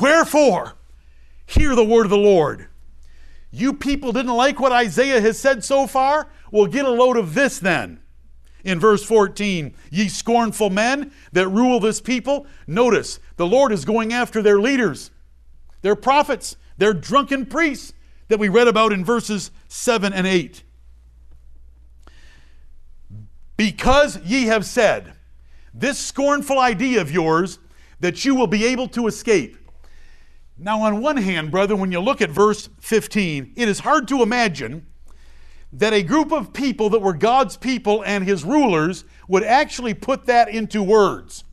Wherefore, hear the word of the Lord. You people didn't like what Isaiah has said so far? Well, get a load of this then. In verse 14, ye scornful men that rule this people. Notice, the Lord is going after their leaders, their prophets, their drunken priests that we read about in verses 7 and 8. Because ye have said, this scornful idea of yours, that you will be able to escape. Now, on one hand, brother, when you look at verse 15, it is hard to imagine that a group of people that were God's people and his rulers would actually put that into words.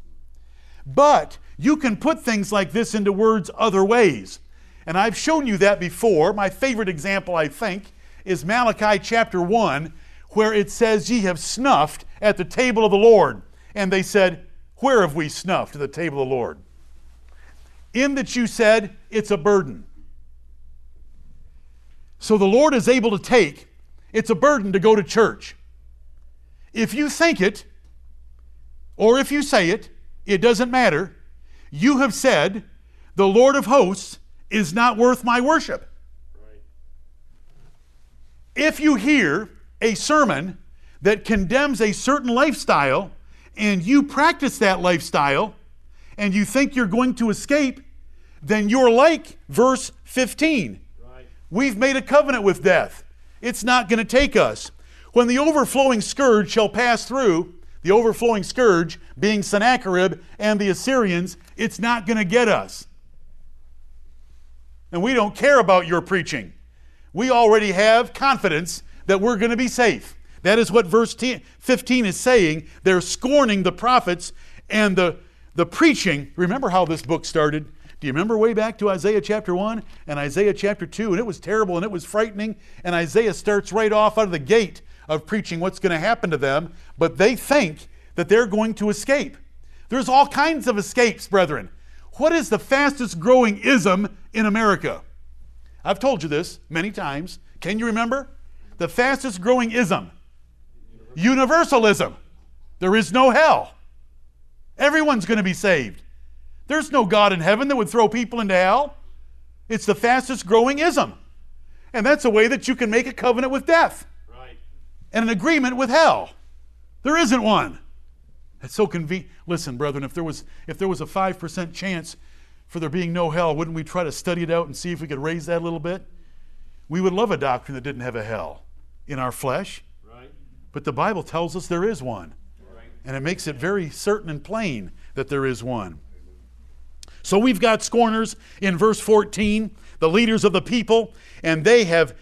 But You can put things like this into words other ways. And I've shown you that before. My favorite example, I think, is Malachi chapter 1, where it says, Ye have snuffed at the table of the Lord. And they said, Where have we snuffed at the table of the Lord? In that you said, It's a burden. So the Lord is able to take, it's a burden to go to church. If you think it, or if you say it, it doesn't matter. You have said, The Lord of hosts is not worth my worship. Right. If you hear a sermon that condemns a certain lifestyle and you practice that lifestyle and you think you're going to escape, then you're like verse 15. Right. We've made a covenant with death. It's not going to take us. When the overflowing scourge shall pass through, the overflowing scourge being Sennacherib and the Assyrians, it's not going to get us. And we don't care about your preaching. We already have confidence that we're going to be safe. That is what verse 15 is saying. They're scorning the prophets and the, the preaching. Remember how this book started? Do you remember way back to Isaiah chapter 1 and Isaiah chapter 2? And it was terrible and it was frightening. And Isaiah starts right off out of the gate of preaching what's going to happen to them. But they think that they're going to escape. There's all kinds of escapes, brethren. What is the fastest growing ism in America? I've told you this many times. Can you remember? The fastest growing ism universalism. There is no hell. Everyone's going to be saved. There's no God in heaven that would throw people into hell. It's the fastest growing ism. And that's a way that you can make a covenant with death right. and an agreement with hell. There isn't one. It's so convenient. Listen, brethren, if there was if there was a five percent chance for there being no hell, wouldn't we try to study it out and see if we could raise that a little bit? We would love a doctrine that didn't have a hell in our flesh. Right. But the Bible tells us there is one. Right. And it makes it very certain and plain that there is one. So we've got scorners in verse 14, the leaders of the people, and they have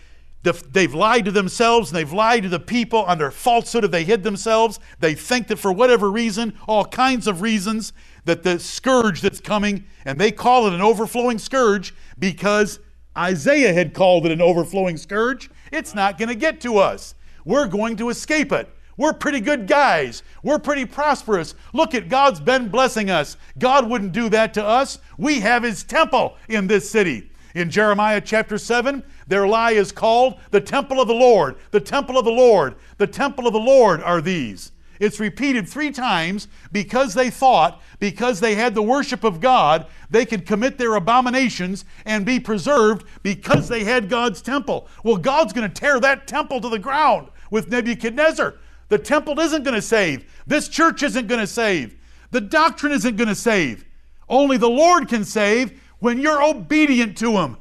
They've lied to themselves and they've lied to the people under falsehood. They hid themselves. They think that for whatever reason, all kinds of reasons, that the scourge that's coming, and they call it an overflowing scourge because Isaiah had called it an overflowing scourge. It's not going to get to us. We're going to escape it. We're pretty good guys. We're pretty prosperous. Look at God's been blessing us. God wouldn't do that to us. We have His temple in this city. In Jeremiah chapter 7, their lie is called the temple of the Lord. The temple of the Lord. The temple of the Lord are these. It's repeated three times because they thought, because they had the worship of God, they could commit their abominations and be preserved because they had God's temple. Well, God's going to tear that temple to the ground with Nebuchadnezzar. The temple isn't going to save. This church isn't going to save. The doctrine isn't going to save. Only the Lord can save when you're obedient to Him.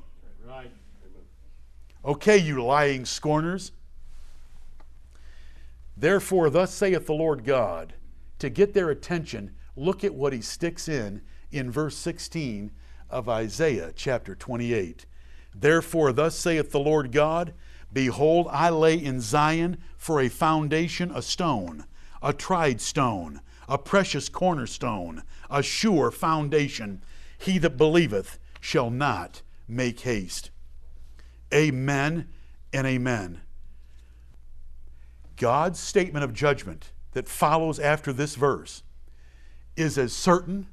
Okay, you lying scorners. Therefore, thus saith the Lord God, to get their attention, look at what He sticks in in verse 16 of Isaiah chapter 28. Therefore, thus saith the Lord God, Behold, I lay in Zion for a foundation a stone, a tried stone, a precious cornerstone, a sure foundation he that believeth shall not make haste. Amen and amen. God's statement of judgment that follows after this verse is as certain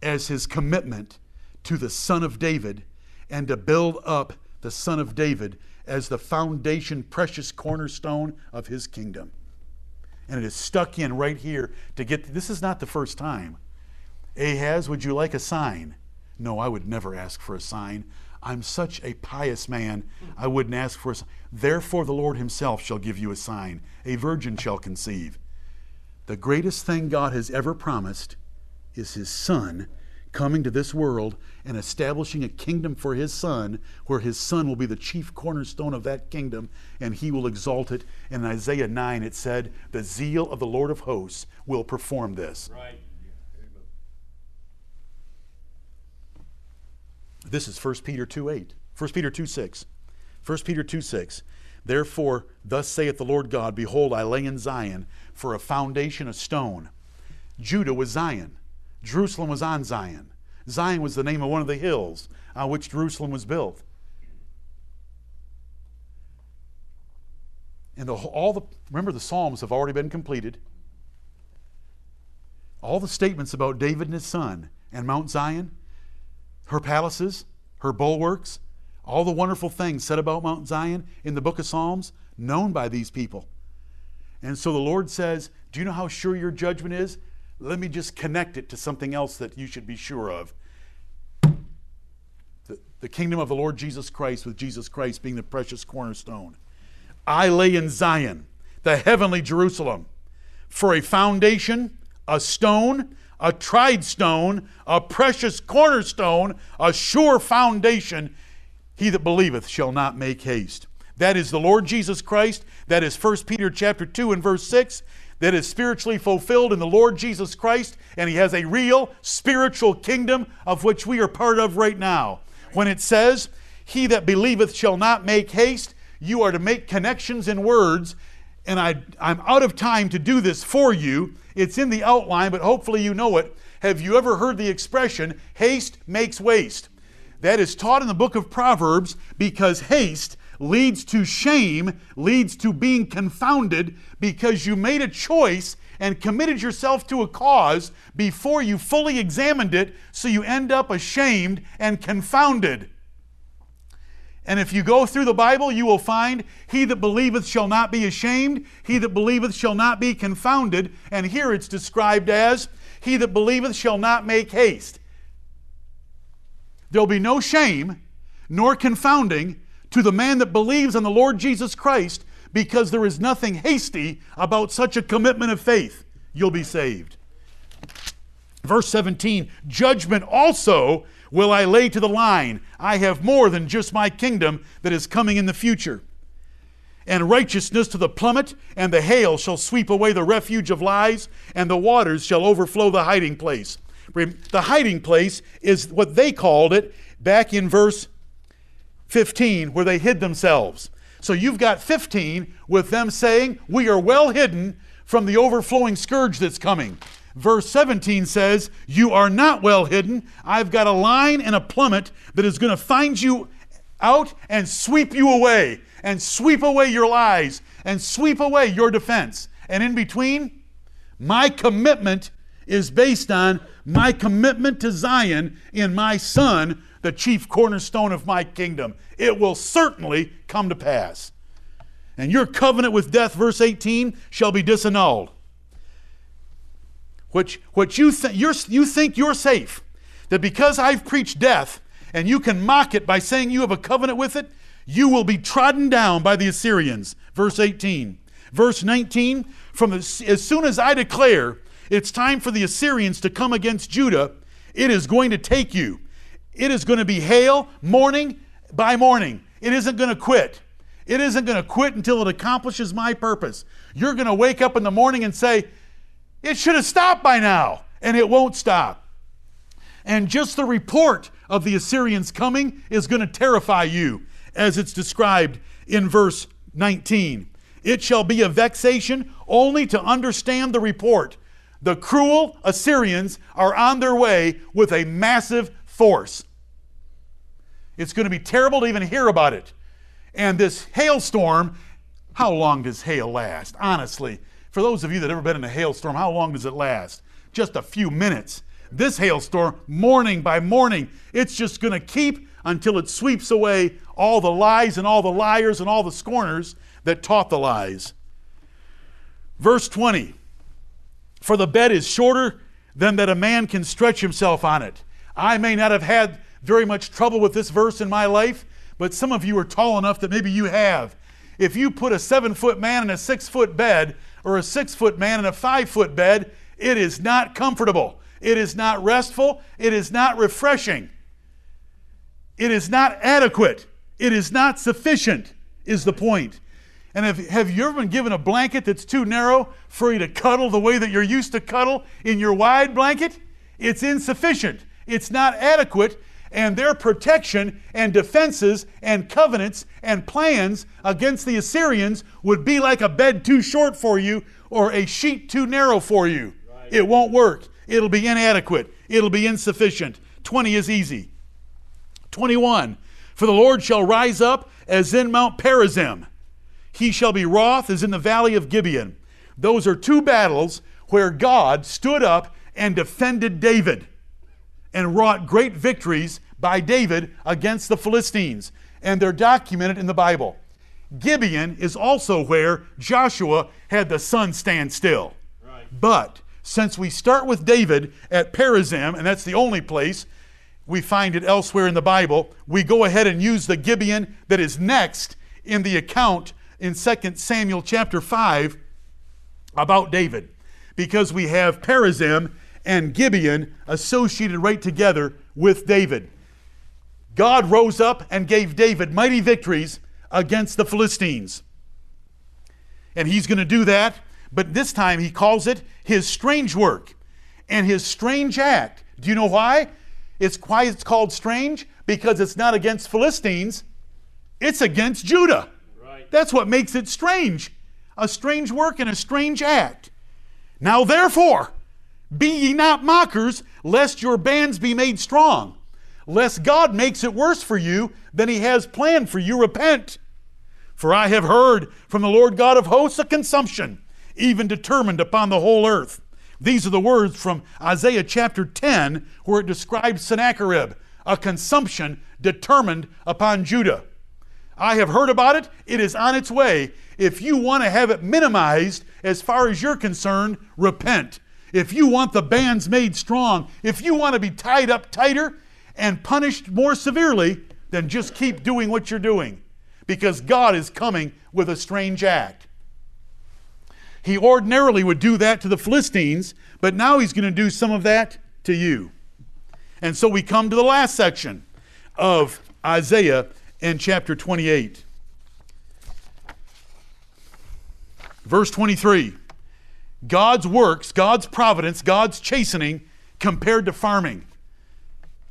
as his commitment to the Son of David and to build up the Son of David as the foundation, precious cornerstone of his kingdom. And it is stuck in right here to get. This is not the first time. Ahaz, would you like a sign? No, I would never ask for a sign. I'm such a pious man, I wouldn't ask for a sign. Therefore, the Lord Himself shall give you a sign. A virgin shall conceive. The greatest thing God has ever promised is His Son coming to this world and establishing a kingdom for His Son, where His Son will be the chief cornerstone of that kingdom, and He will exalt it. In Isaiah 9, it said, The zeal of the Lord of hosts will perform this. Right. This is 1 Peter 2 8. 1 Peter 2 6. 1 Peter 2 6. Therefore, thus saith the Lord God, Behold, I lay in Zion for a foundation of stone. Judah was Zion. Jerusalem was on Zion. Zion was the name of one of the hills on which Jerusalem was built. And the, all the, remember, the Psalms have already been completed. All the statements about David and his son and Mount Zion, her palaces, her bulwarks, all the wonderful things said about Mount Zion in the book of Psalms, known by these people. And so the Lord says, Do you know how sure your judgment is? Let me just connect it to something else that you should be sure of. The, kingdom of the Lord Jesus Christ, with Jesus Christ being the precious cornerstone. I lay in Zion, the heavenly Jerusalem, for a foundation, a stone, a tried stone, a precious cornerstone, a sure foundation. He that believeth shall not make haste. That is the Lord Jesus Christ. That is 1 Peter chapter 2 and verse 6. That is spiritually fulfilled in the Lord Jesus Christ, and he has a real spiritual kingdom of which we are part of right now. When it says, He that believeth shall not make haste, you are to make connections in words, and I, I'm out of time to do this for you. It's in the outline, but hopefully you know it. Have you ever heard the expression, haste makes waste? That is taught in the book of Proverbs because haste leads to shame, leads to being confounded because you made a choice and committed yourself to a cause before you fully examined it, so you end up ashamed and confounded. And if you go through the Bible, you will find, He that believeth shall not be ashamed, he that believeth shall not be confounded. And here it's described as, He that believeth shall not make haste. There'll be no shame nor confounding to the man that believes on the Lord Jesus Christ because there is nothing hasty about such a commitment of faith. You'll be saved. Verse 17 Judgment also will I lay to the line. I have more than just my kingdom that is coming in the future. And righteousness to the plummet, and the hail shall sweep away the refuge of lies, and the waters shall overflow the hiding place. The hiding place is what they called it back in verse 15, where they hid themselves. So you've got 15 with them saying, We are well hidden from the overflowing scourge that's coming. Verse 17 says, You are not well hidden. I've got a line and a plummet that is going to find you out and sweep you away, and sweep away your lies, and sweep away your defense. And in between, my commitment is based on my commitment to Zion in my Son, the chief cornerstone of my kingdom. It will certainly come to pass. And your covenant with death, verse 18, shall be disannulled which, which you, th- you think you're safe, that because I've preached death and you can mock it by saying you have a covenant with it, you will be trodden down by the Assyrians. Verse 18. Verse 19, from as, as soon as I declare it's time for the Assyrians to come against Judah, it is going to take you. It is going to be hail morning by morning. It isn't going to quit. It isn't going to quit until it accomplishes my purpose. You're going to wake up in the morning and say, it should have stopped by now, and it won't stop. And just the report of the Assyrians coming is going to terrify you, as it's described in verse 19. It shall be a vexation only to understand the report. The cruel Assyrians are on their way with a massive force. It's going to be terrible to even hear about it. And this hailstorm, how long does hail last? Honestly, for those of you that have ever been in a hailstorm, how long does it last? Just a few minutes. This hailstorm, morning by morning, it's just going to keep until it sweeps away all the lies and all the liars and all the scorners that taught the lies. Verse 20 For the bed is shorter than that a man can stretch himself on it. I may not have had very much trouble with this verse in my life, but some of you are tall enough that maybe you have. If you put a seven foot man in a six foot bed, or a six foot man in a five foot bed, it is not comfortable. It is not restful. It is not refreshing. It is not adequate. It is not sufficient, is the point. And have, have you ever been given a blanket that's too narrow for you to cuddle the way that you're used to cuddle in your wide blanket? It's insufficient. It's not adequate and their protection and defenses and covenants and plans against the Assyrians would be like a bed too short for you or a sheet too narrow for you. Right. It won't work. It'll be inadequate. It'll be insufficient 20 is easy. 21. For the Lord shall rise up as in Mount Perazim. He shall be wroth as in the valley of Gibeon. Those are two battles where God stood up and defended David and wrought great victories by David against the Philistines. And they're documented in the Bible. Gibeon is also where Joshua had the sun stand still. Right. But since we start with David at Perazim, and that's the only place we find it elsewhere in the Bible, we go ahead and use the Gibeon that is next in the account in 2 Samuel chapter 5 about David. Because we have Perazim and Gibeon associated right together with David. God rose up and gave David mighty victories against the Philistines. And he's going to do that, but this time he calls it his strange work and his strange act. Do you know why? It's why it's called strange because it's not against Philistines, it's against Judah. Right. That's what makes it strange. A strange work and a strange act. Now therefore, be ye not mockers, lest your bands be made strong. Lest God makes it worse for you than he has planned for you. Repent. For I have heard from the Lord God of hosts a consumption, even determined upon the whole earth. These are the words from Isaiah chapter 10, where it describes Sennacherib, a consumption determined upon Judah. I have heard about it. It is on its way. If you want to have it minimized as far as you're concerned, repent if you want the bands made strong, if you want to be tied up tighter and punished more severely, then just keep doing what you're doing because God is coming with a strange act. He ordinarily would do that to the Philistines, but now he's going to do some of that to you. And so we come to the last section of Isaiah in chapter 28. Verse 23. God's works, God's providence, God's chastening compared to farming.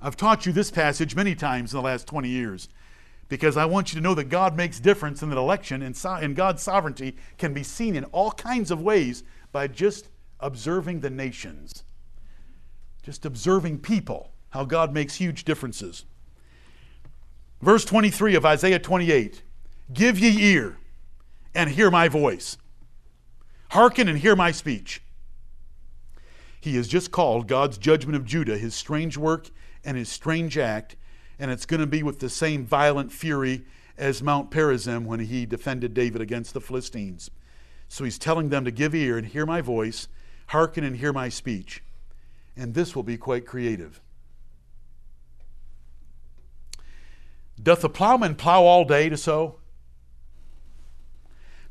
I've taught you this passage many times in the last 20 years because I want you to know that God makes difference and that election and, so- and God's sovereignty can be seen in all kinds of ways by just observing the nations, just observing people, how God makes huge differences. Verse 23 of Isaiah 28 Give ye ear and hear my voice. Hearken and hear my speech. He has just called God's judgment of Judah his strange work and his strange act, and it's going to be with the same violent fury as Mount Perazim when he defended David against the Philistines. So he's telling them to give ear and hear my voice, hearken and hear my speech. And this will be quite creative. Doth the plowman plow all day to sow?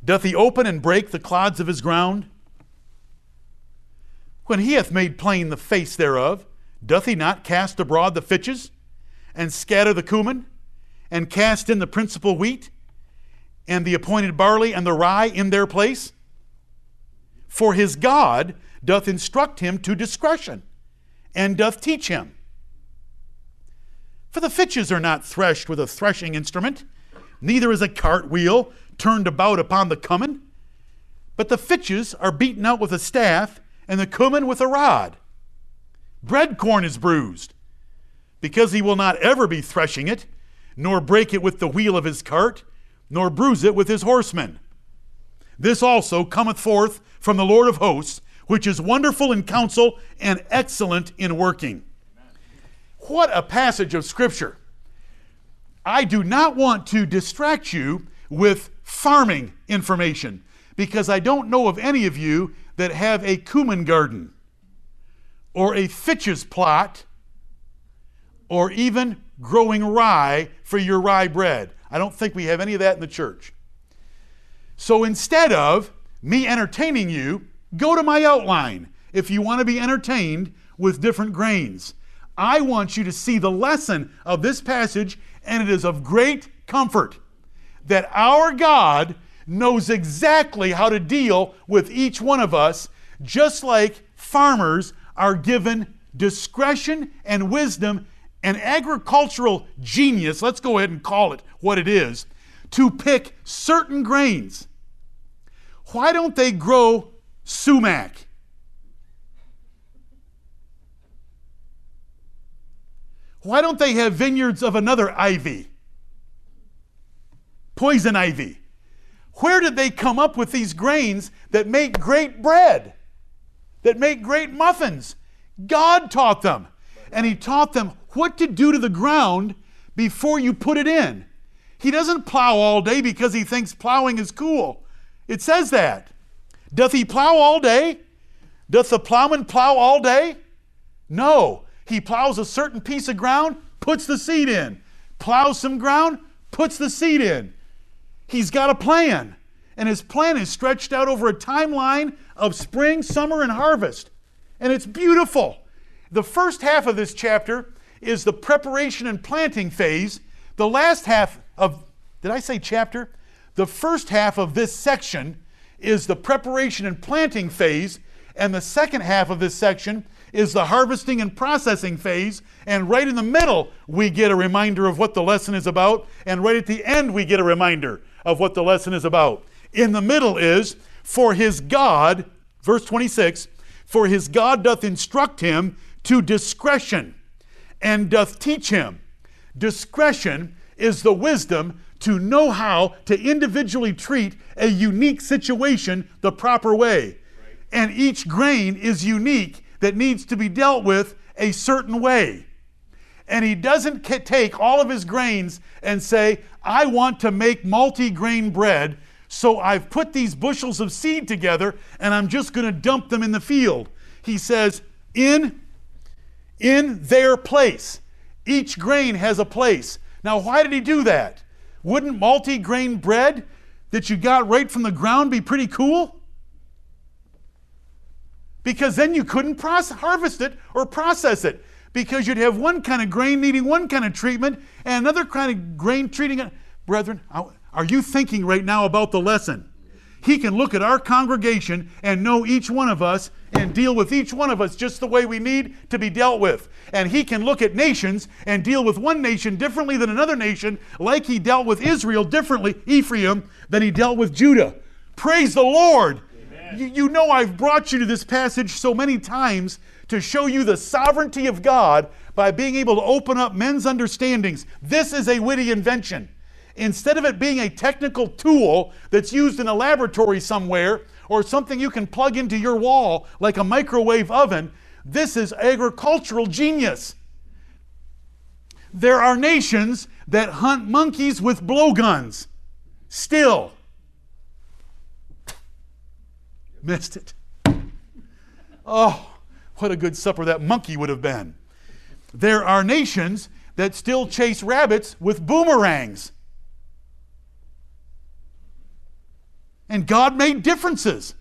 Doth he open and break the clods of his ground? When he hath made plain the face thereof, doth he not cast abroad the fitches, and scatter the cumin, and cast in the principal wheat, and the appointed barley and the rye in their place? For his God doth instruct him to discretion, and doth teach him. For the fitches are not threshed with a threshing instrument, neither is a cart wheel turned about upon the cumin, but the fitches are beaten out with a staff, and the cumin with a rod. Bread corn is bruised, because he will not ever be threshing it, nor break it with the wheel of his cart, nor bruise it with his horsemen. This also cometh forth from the Lord of hosts, which is wonderful in counsel and excellent in working. What a passage of Scripture! I do not want to distract you with farming information because I don't know of any of you that have a cumin garden or a fitches plot or even growing rye for your rye bread. I don't think we have any of that in the church. So instead of me entertaining you, go to my outline if you want to be entertained with different grains. I want you to see the lesson of this passage, and it is of great comfort that our God knows exactly how to deal with each one of us, just like farmers are given discretion and wisdom and agricultural genius, let's go ahead and call it what it is, to pick certain grains. Why don't they grow sumac? Why don't they have vineyards of another ivy? Poison ivy. Where did they come up with these grains that make great bread, that make great muffins? God taught them. And He taught them what to do to the ground before you put it in. He doesn't plow all day because he thinks plowing is cool. It says that. Doth he plow all day? Doth the plowman plow all day? No. He plows a certain piece of ground, puts the seed in. Plows some ground, puts the seed in. He's got a plan. And his plan is stretched out over a timeline of spring, summer, and harvest. And it's beautiful. The first half of this chapter is the preparation and planting phase. The last half of, did I say chapter? The first half of this section is the preparation and planting phase, and the second half of this section is the harvesting and processing phase. And right in the middle, we get a reminder of what the lesson is about. And right at the end, we get a reminder of what the lesson is about. In the middle is, for his God, verse 26, for his God doth instruct him to discretion and doth teach him. Discretion is the wisdom to know how to individually treat a unique situation the proper way. And each grain is unique that needs to be dealt with a certain way. And he doesn't take all of his grains and say, I want to make multi grain bread, so I've put these bushels of seed together and I'm just going to dump them in the field. He says, in, in their place. Each grain has a place. Now, why did he do that? Wouldn't multi grain bread that you got right from the ground be pretty cool? Because then you couldn't process, harvest it or process it because you'd have one kind of grain needing one kind of treatment and another kind of grain treating it. Brethren, are you thinking right now about the lesson? He can look at our congregation and know each one of us and deal with each one of us just the way we need to be dealt with. And He can look at nations and deal with one nation differently than another nation, like He dealt with Israel differently, Ephraim, than He dealt with Judah. Praise the Lord. You, you know, I've brought you to this passage so many times to show you the sovereignty of God by being able to open up men's understandings. This is a witty invention. Instead of it being a technical tool that's used in a laboratory somewhere or something you can plug into your wall like a microwave oven, this is agricultural genius. There are nations that hunt monkeys with blowguns. Still. Missed it. Oh, what a good supper that monkey would have been. There are nations that still chase rabbits with boomerangs. And God made differences.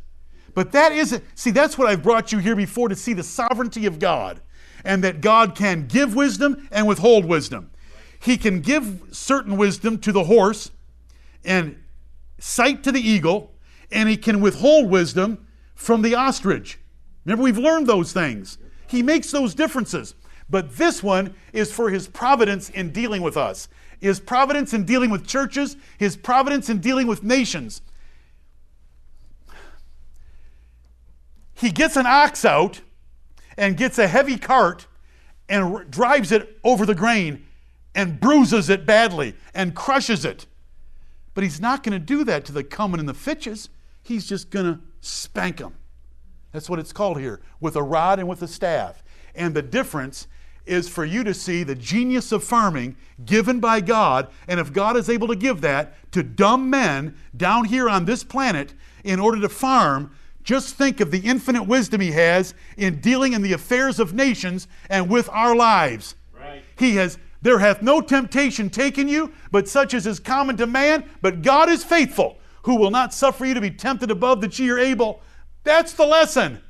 But that isn't, see, that's what I've brought you here before to see the sovereignty of God and that God can give wisdom and withhold wisdom. He can give certain wisdom to the horse and sight to the eagle, and he can withhold wisdom from the ostrich. Remember, we've learned those things. He makes those differences. But this one is for his providence in dealing with us, his providence in dealing with churches, his providence in dealing with nations. He gets an ox out and gets a heavy cart and r- drives it over the grain and bruises it badly and crushes it. But he's not going to do that to the cummin and the fitches. He's just going to spank them. That's what it's called here, with a rod and with a staff. And the difference is for you to see the genius of farming given by God. And if God is able to give that to dumb men down here on this planet in order to farm, just think of the infinite wisdom He has in dealing in the affairs of nations and with our lives. Right. He has there hath no temptation taken you, but such as is common to man. But God is faithful, who will not suffer you to be tempted above that ye are able. That's the lesson.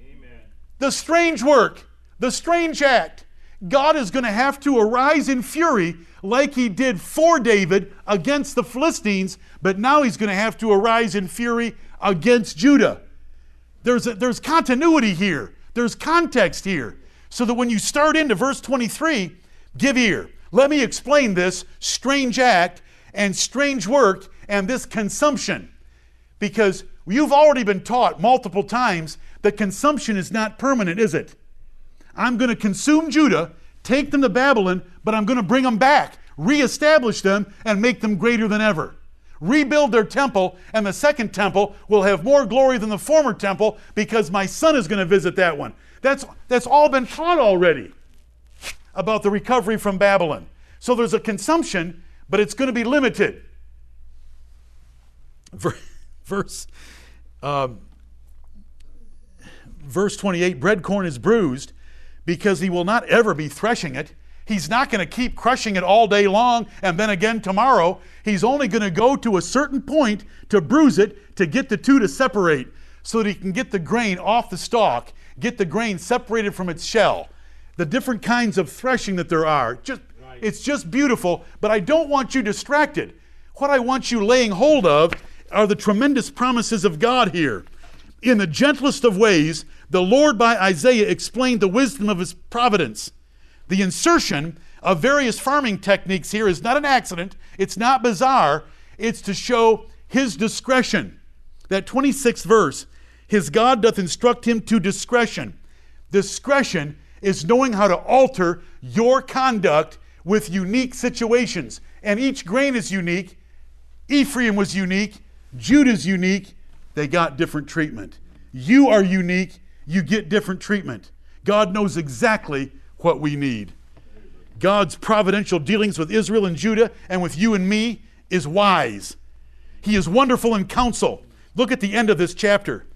Amen. The strange work, the strange act. God is going to have to arise in fury like he did for David against the Philistines, but now he's going to have to arise in fury against Judah. There's, a, there's continuity here, there's context here. So that when you start into verse 23, give ear. Let me explain this strange act and strange work and this consumption. Because you've already been taught multiple times that consumption is not permanent, is it? I'm going to consume Judah, take them to Babylon, but I'm going to bring them back, reestablish them, and make them greater than ever. Rebuild their temple, and the second temple will have more glory than the former temple because my son is going to visit that one. That's, that's all been taught already about the recovery from Babylon. So there's a consumption, but it's going to be limited. Verse, um, verse 28 bread corn is bruised because he will not ever be threshing it. He's not going to keep crushing it all day long and then again tomorrow. He's only going to go to a certain point to bruise it to get the two to separate so that he can get the grain off the stalk, get the grain separated from its shell. The different kinds of threshing that there are. Just right. it's just beautiful, but I don't want you distracted. What I want you laying hold of are the tremendous promises of God here. In the gentlest of ways, the Lord by Isaiah explained the wisdom of his providence. The insertion of various farming techniques here is not an accident, it's not bizarre, it's to show his discretion. That 26th verse, his God doth instruct him to discretion. Discretion is knowing how to alter your conduct with unique situations. And each grain is unique. Ephraim was unique. Judah's unique. They got different treatment. You are unique you get different treatment. God knows exactly what we need. God's providential dealings with Israel and Judah and with you and me is wise. He is wonderful in counsel. Look at the end of this chapter,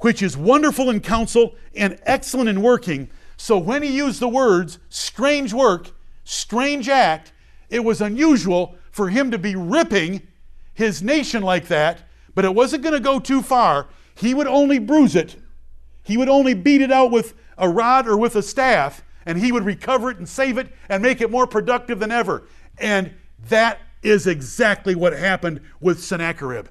which is wonderful in counsel and excellent in working. So when he used the words strange work, strange act, it was unusual for him to be ripping his nation like that, but it wasn't going to go too far. He would only bruise it he would only beat it out with a rod or with a staff, and he would recover it and save it and make it more productive than ever. And that is exactly what happened with Sennacherib.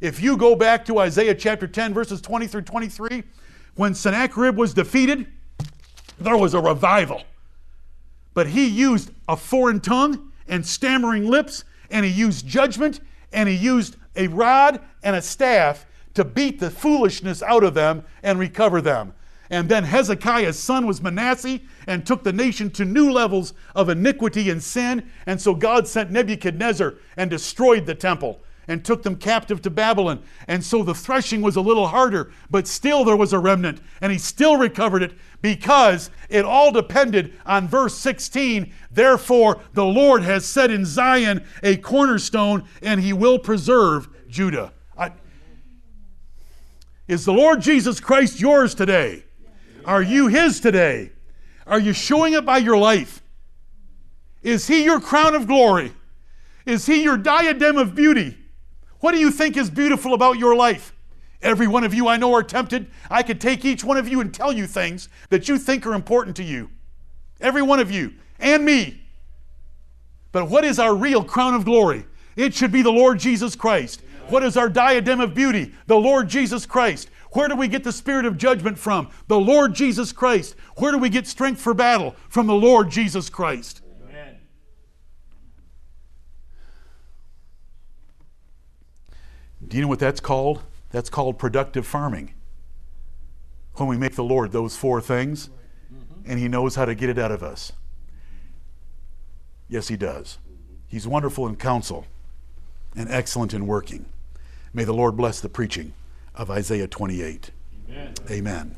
If you go back to Isaiah chapter 10, verses 20 through 23, when Sennacherib was defeated, there was a revival. But he used a foreign tongue and stammering lips, and he used judgment, and he used a rod and a staff to beat the foolishness out of them and recover them. And then Hezekiah's son was Manasseh and took the nation to new levels of iniquity and sin. And so God sent Nebuchadnezzar and destroyed the temple and took them captive to Babylon. And so the threshing was a little harder, but still there was a remnant. And he still recovered it because it all depended on verse 16. Therefore, the Lord has set in Zion a cornerstone, and he will preserve Judah. Is the Lord Jesus Christ yours today? Are you His today? Are you showing it by your life? Is He your crown of glory? Is He your diadem of beauty? What do you think is beautiful about your life? Every one of you I know are tempted. I could take each one of you and tell you things that you think are important to you. Every one of you, and me. But what is our real crown of glory? It should be the Lord Jesus Christ. What is our diadem of beauty? The Lord Jesus Christ. Where do we get the spirit of judgment from? The Lord Jesus Christ. Where do we get strength for battle? From the Lord Jesus Christ. Do you know what that's called? That's called productive farming. When we make the Lord those four things, mm-hmm. and He knows how to get it out of us. Yes, He does. He's wonderful in counsel and excellent in working. May the Lord bless the preaching of Isaiah 28. Amen. Amen.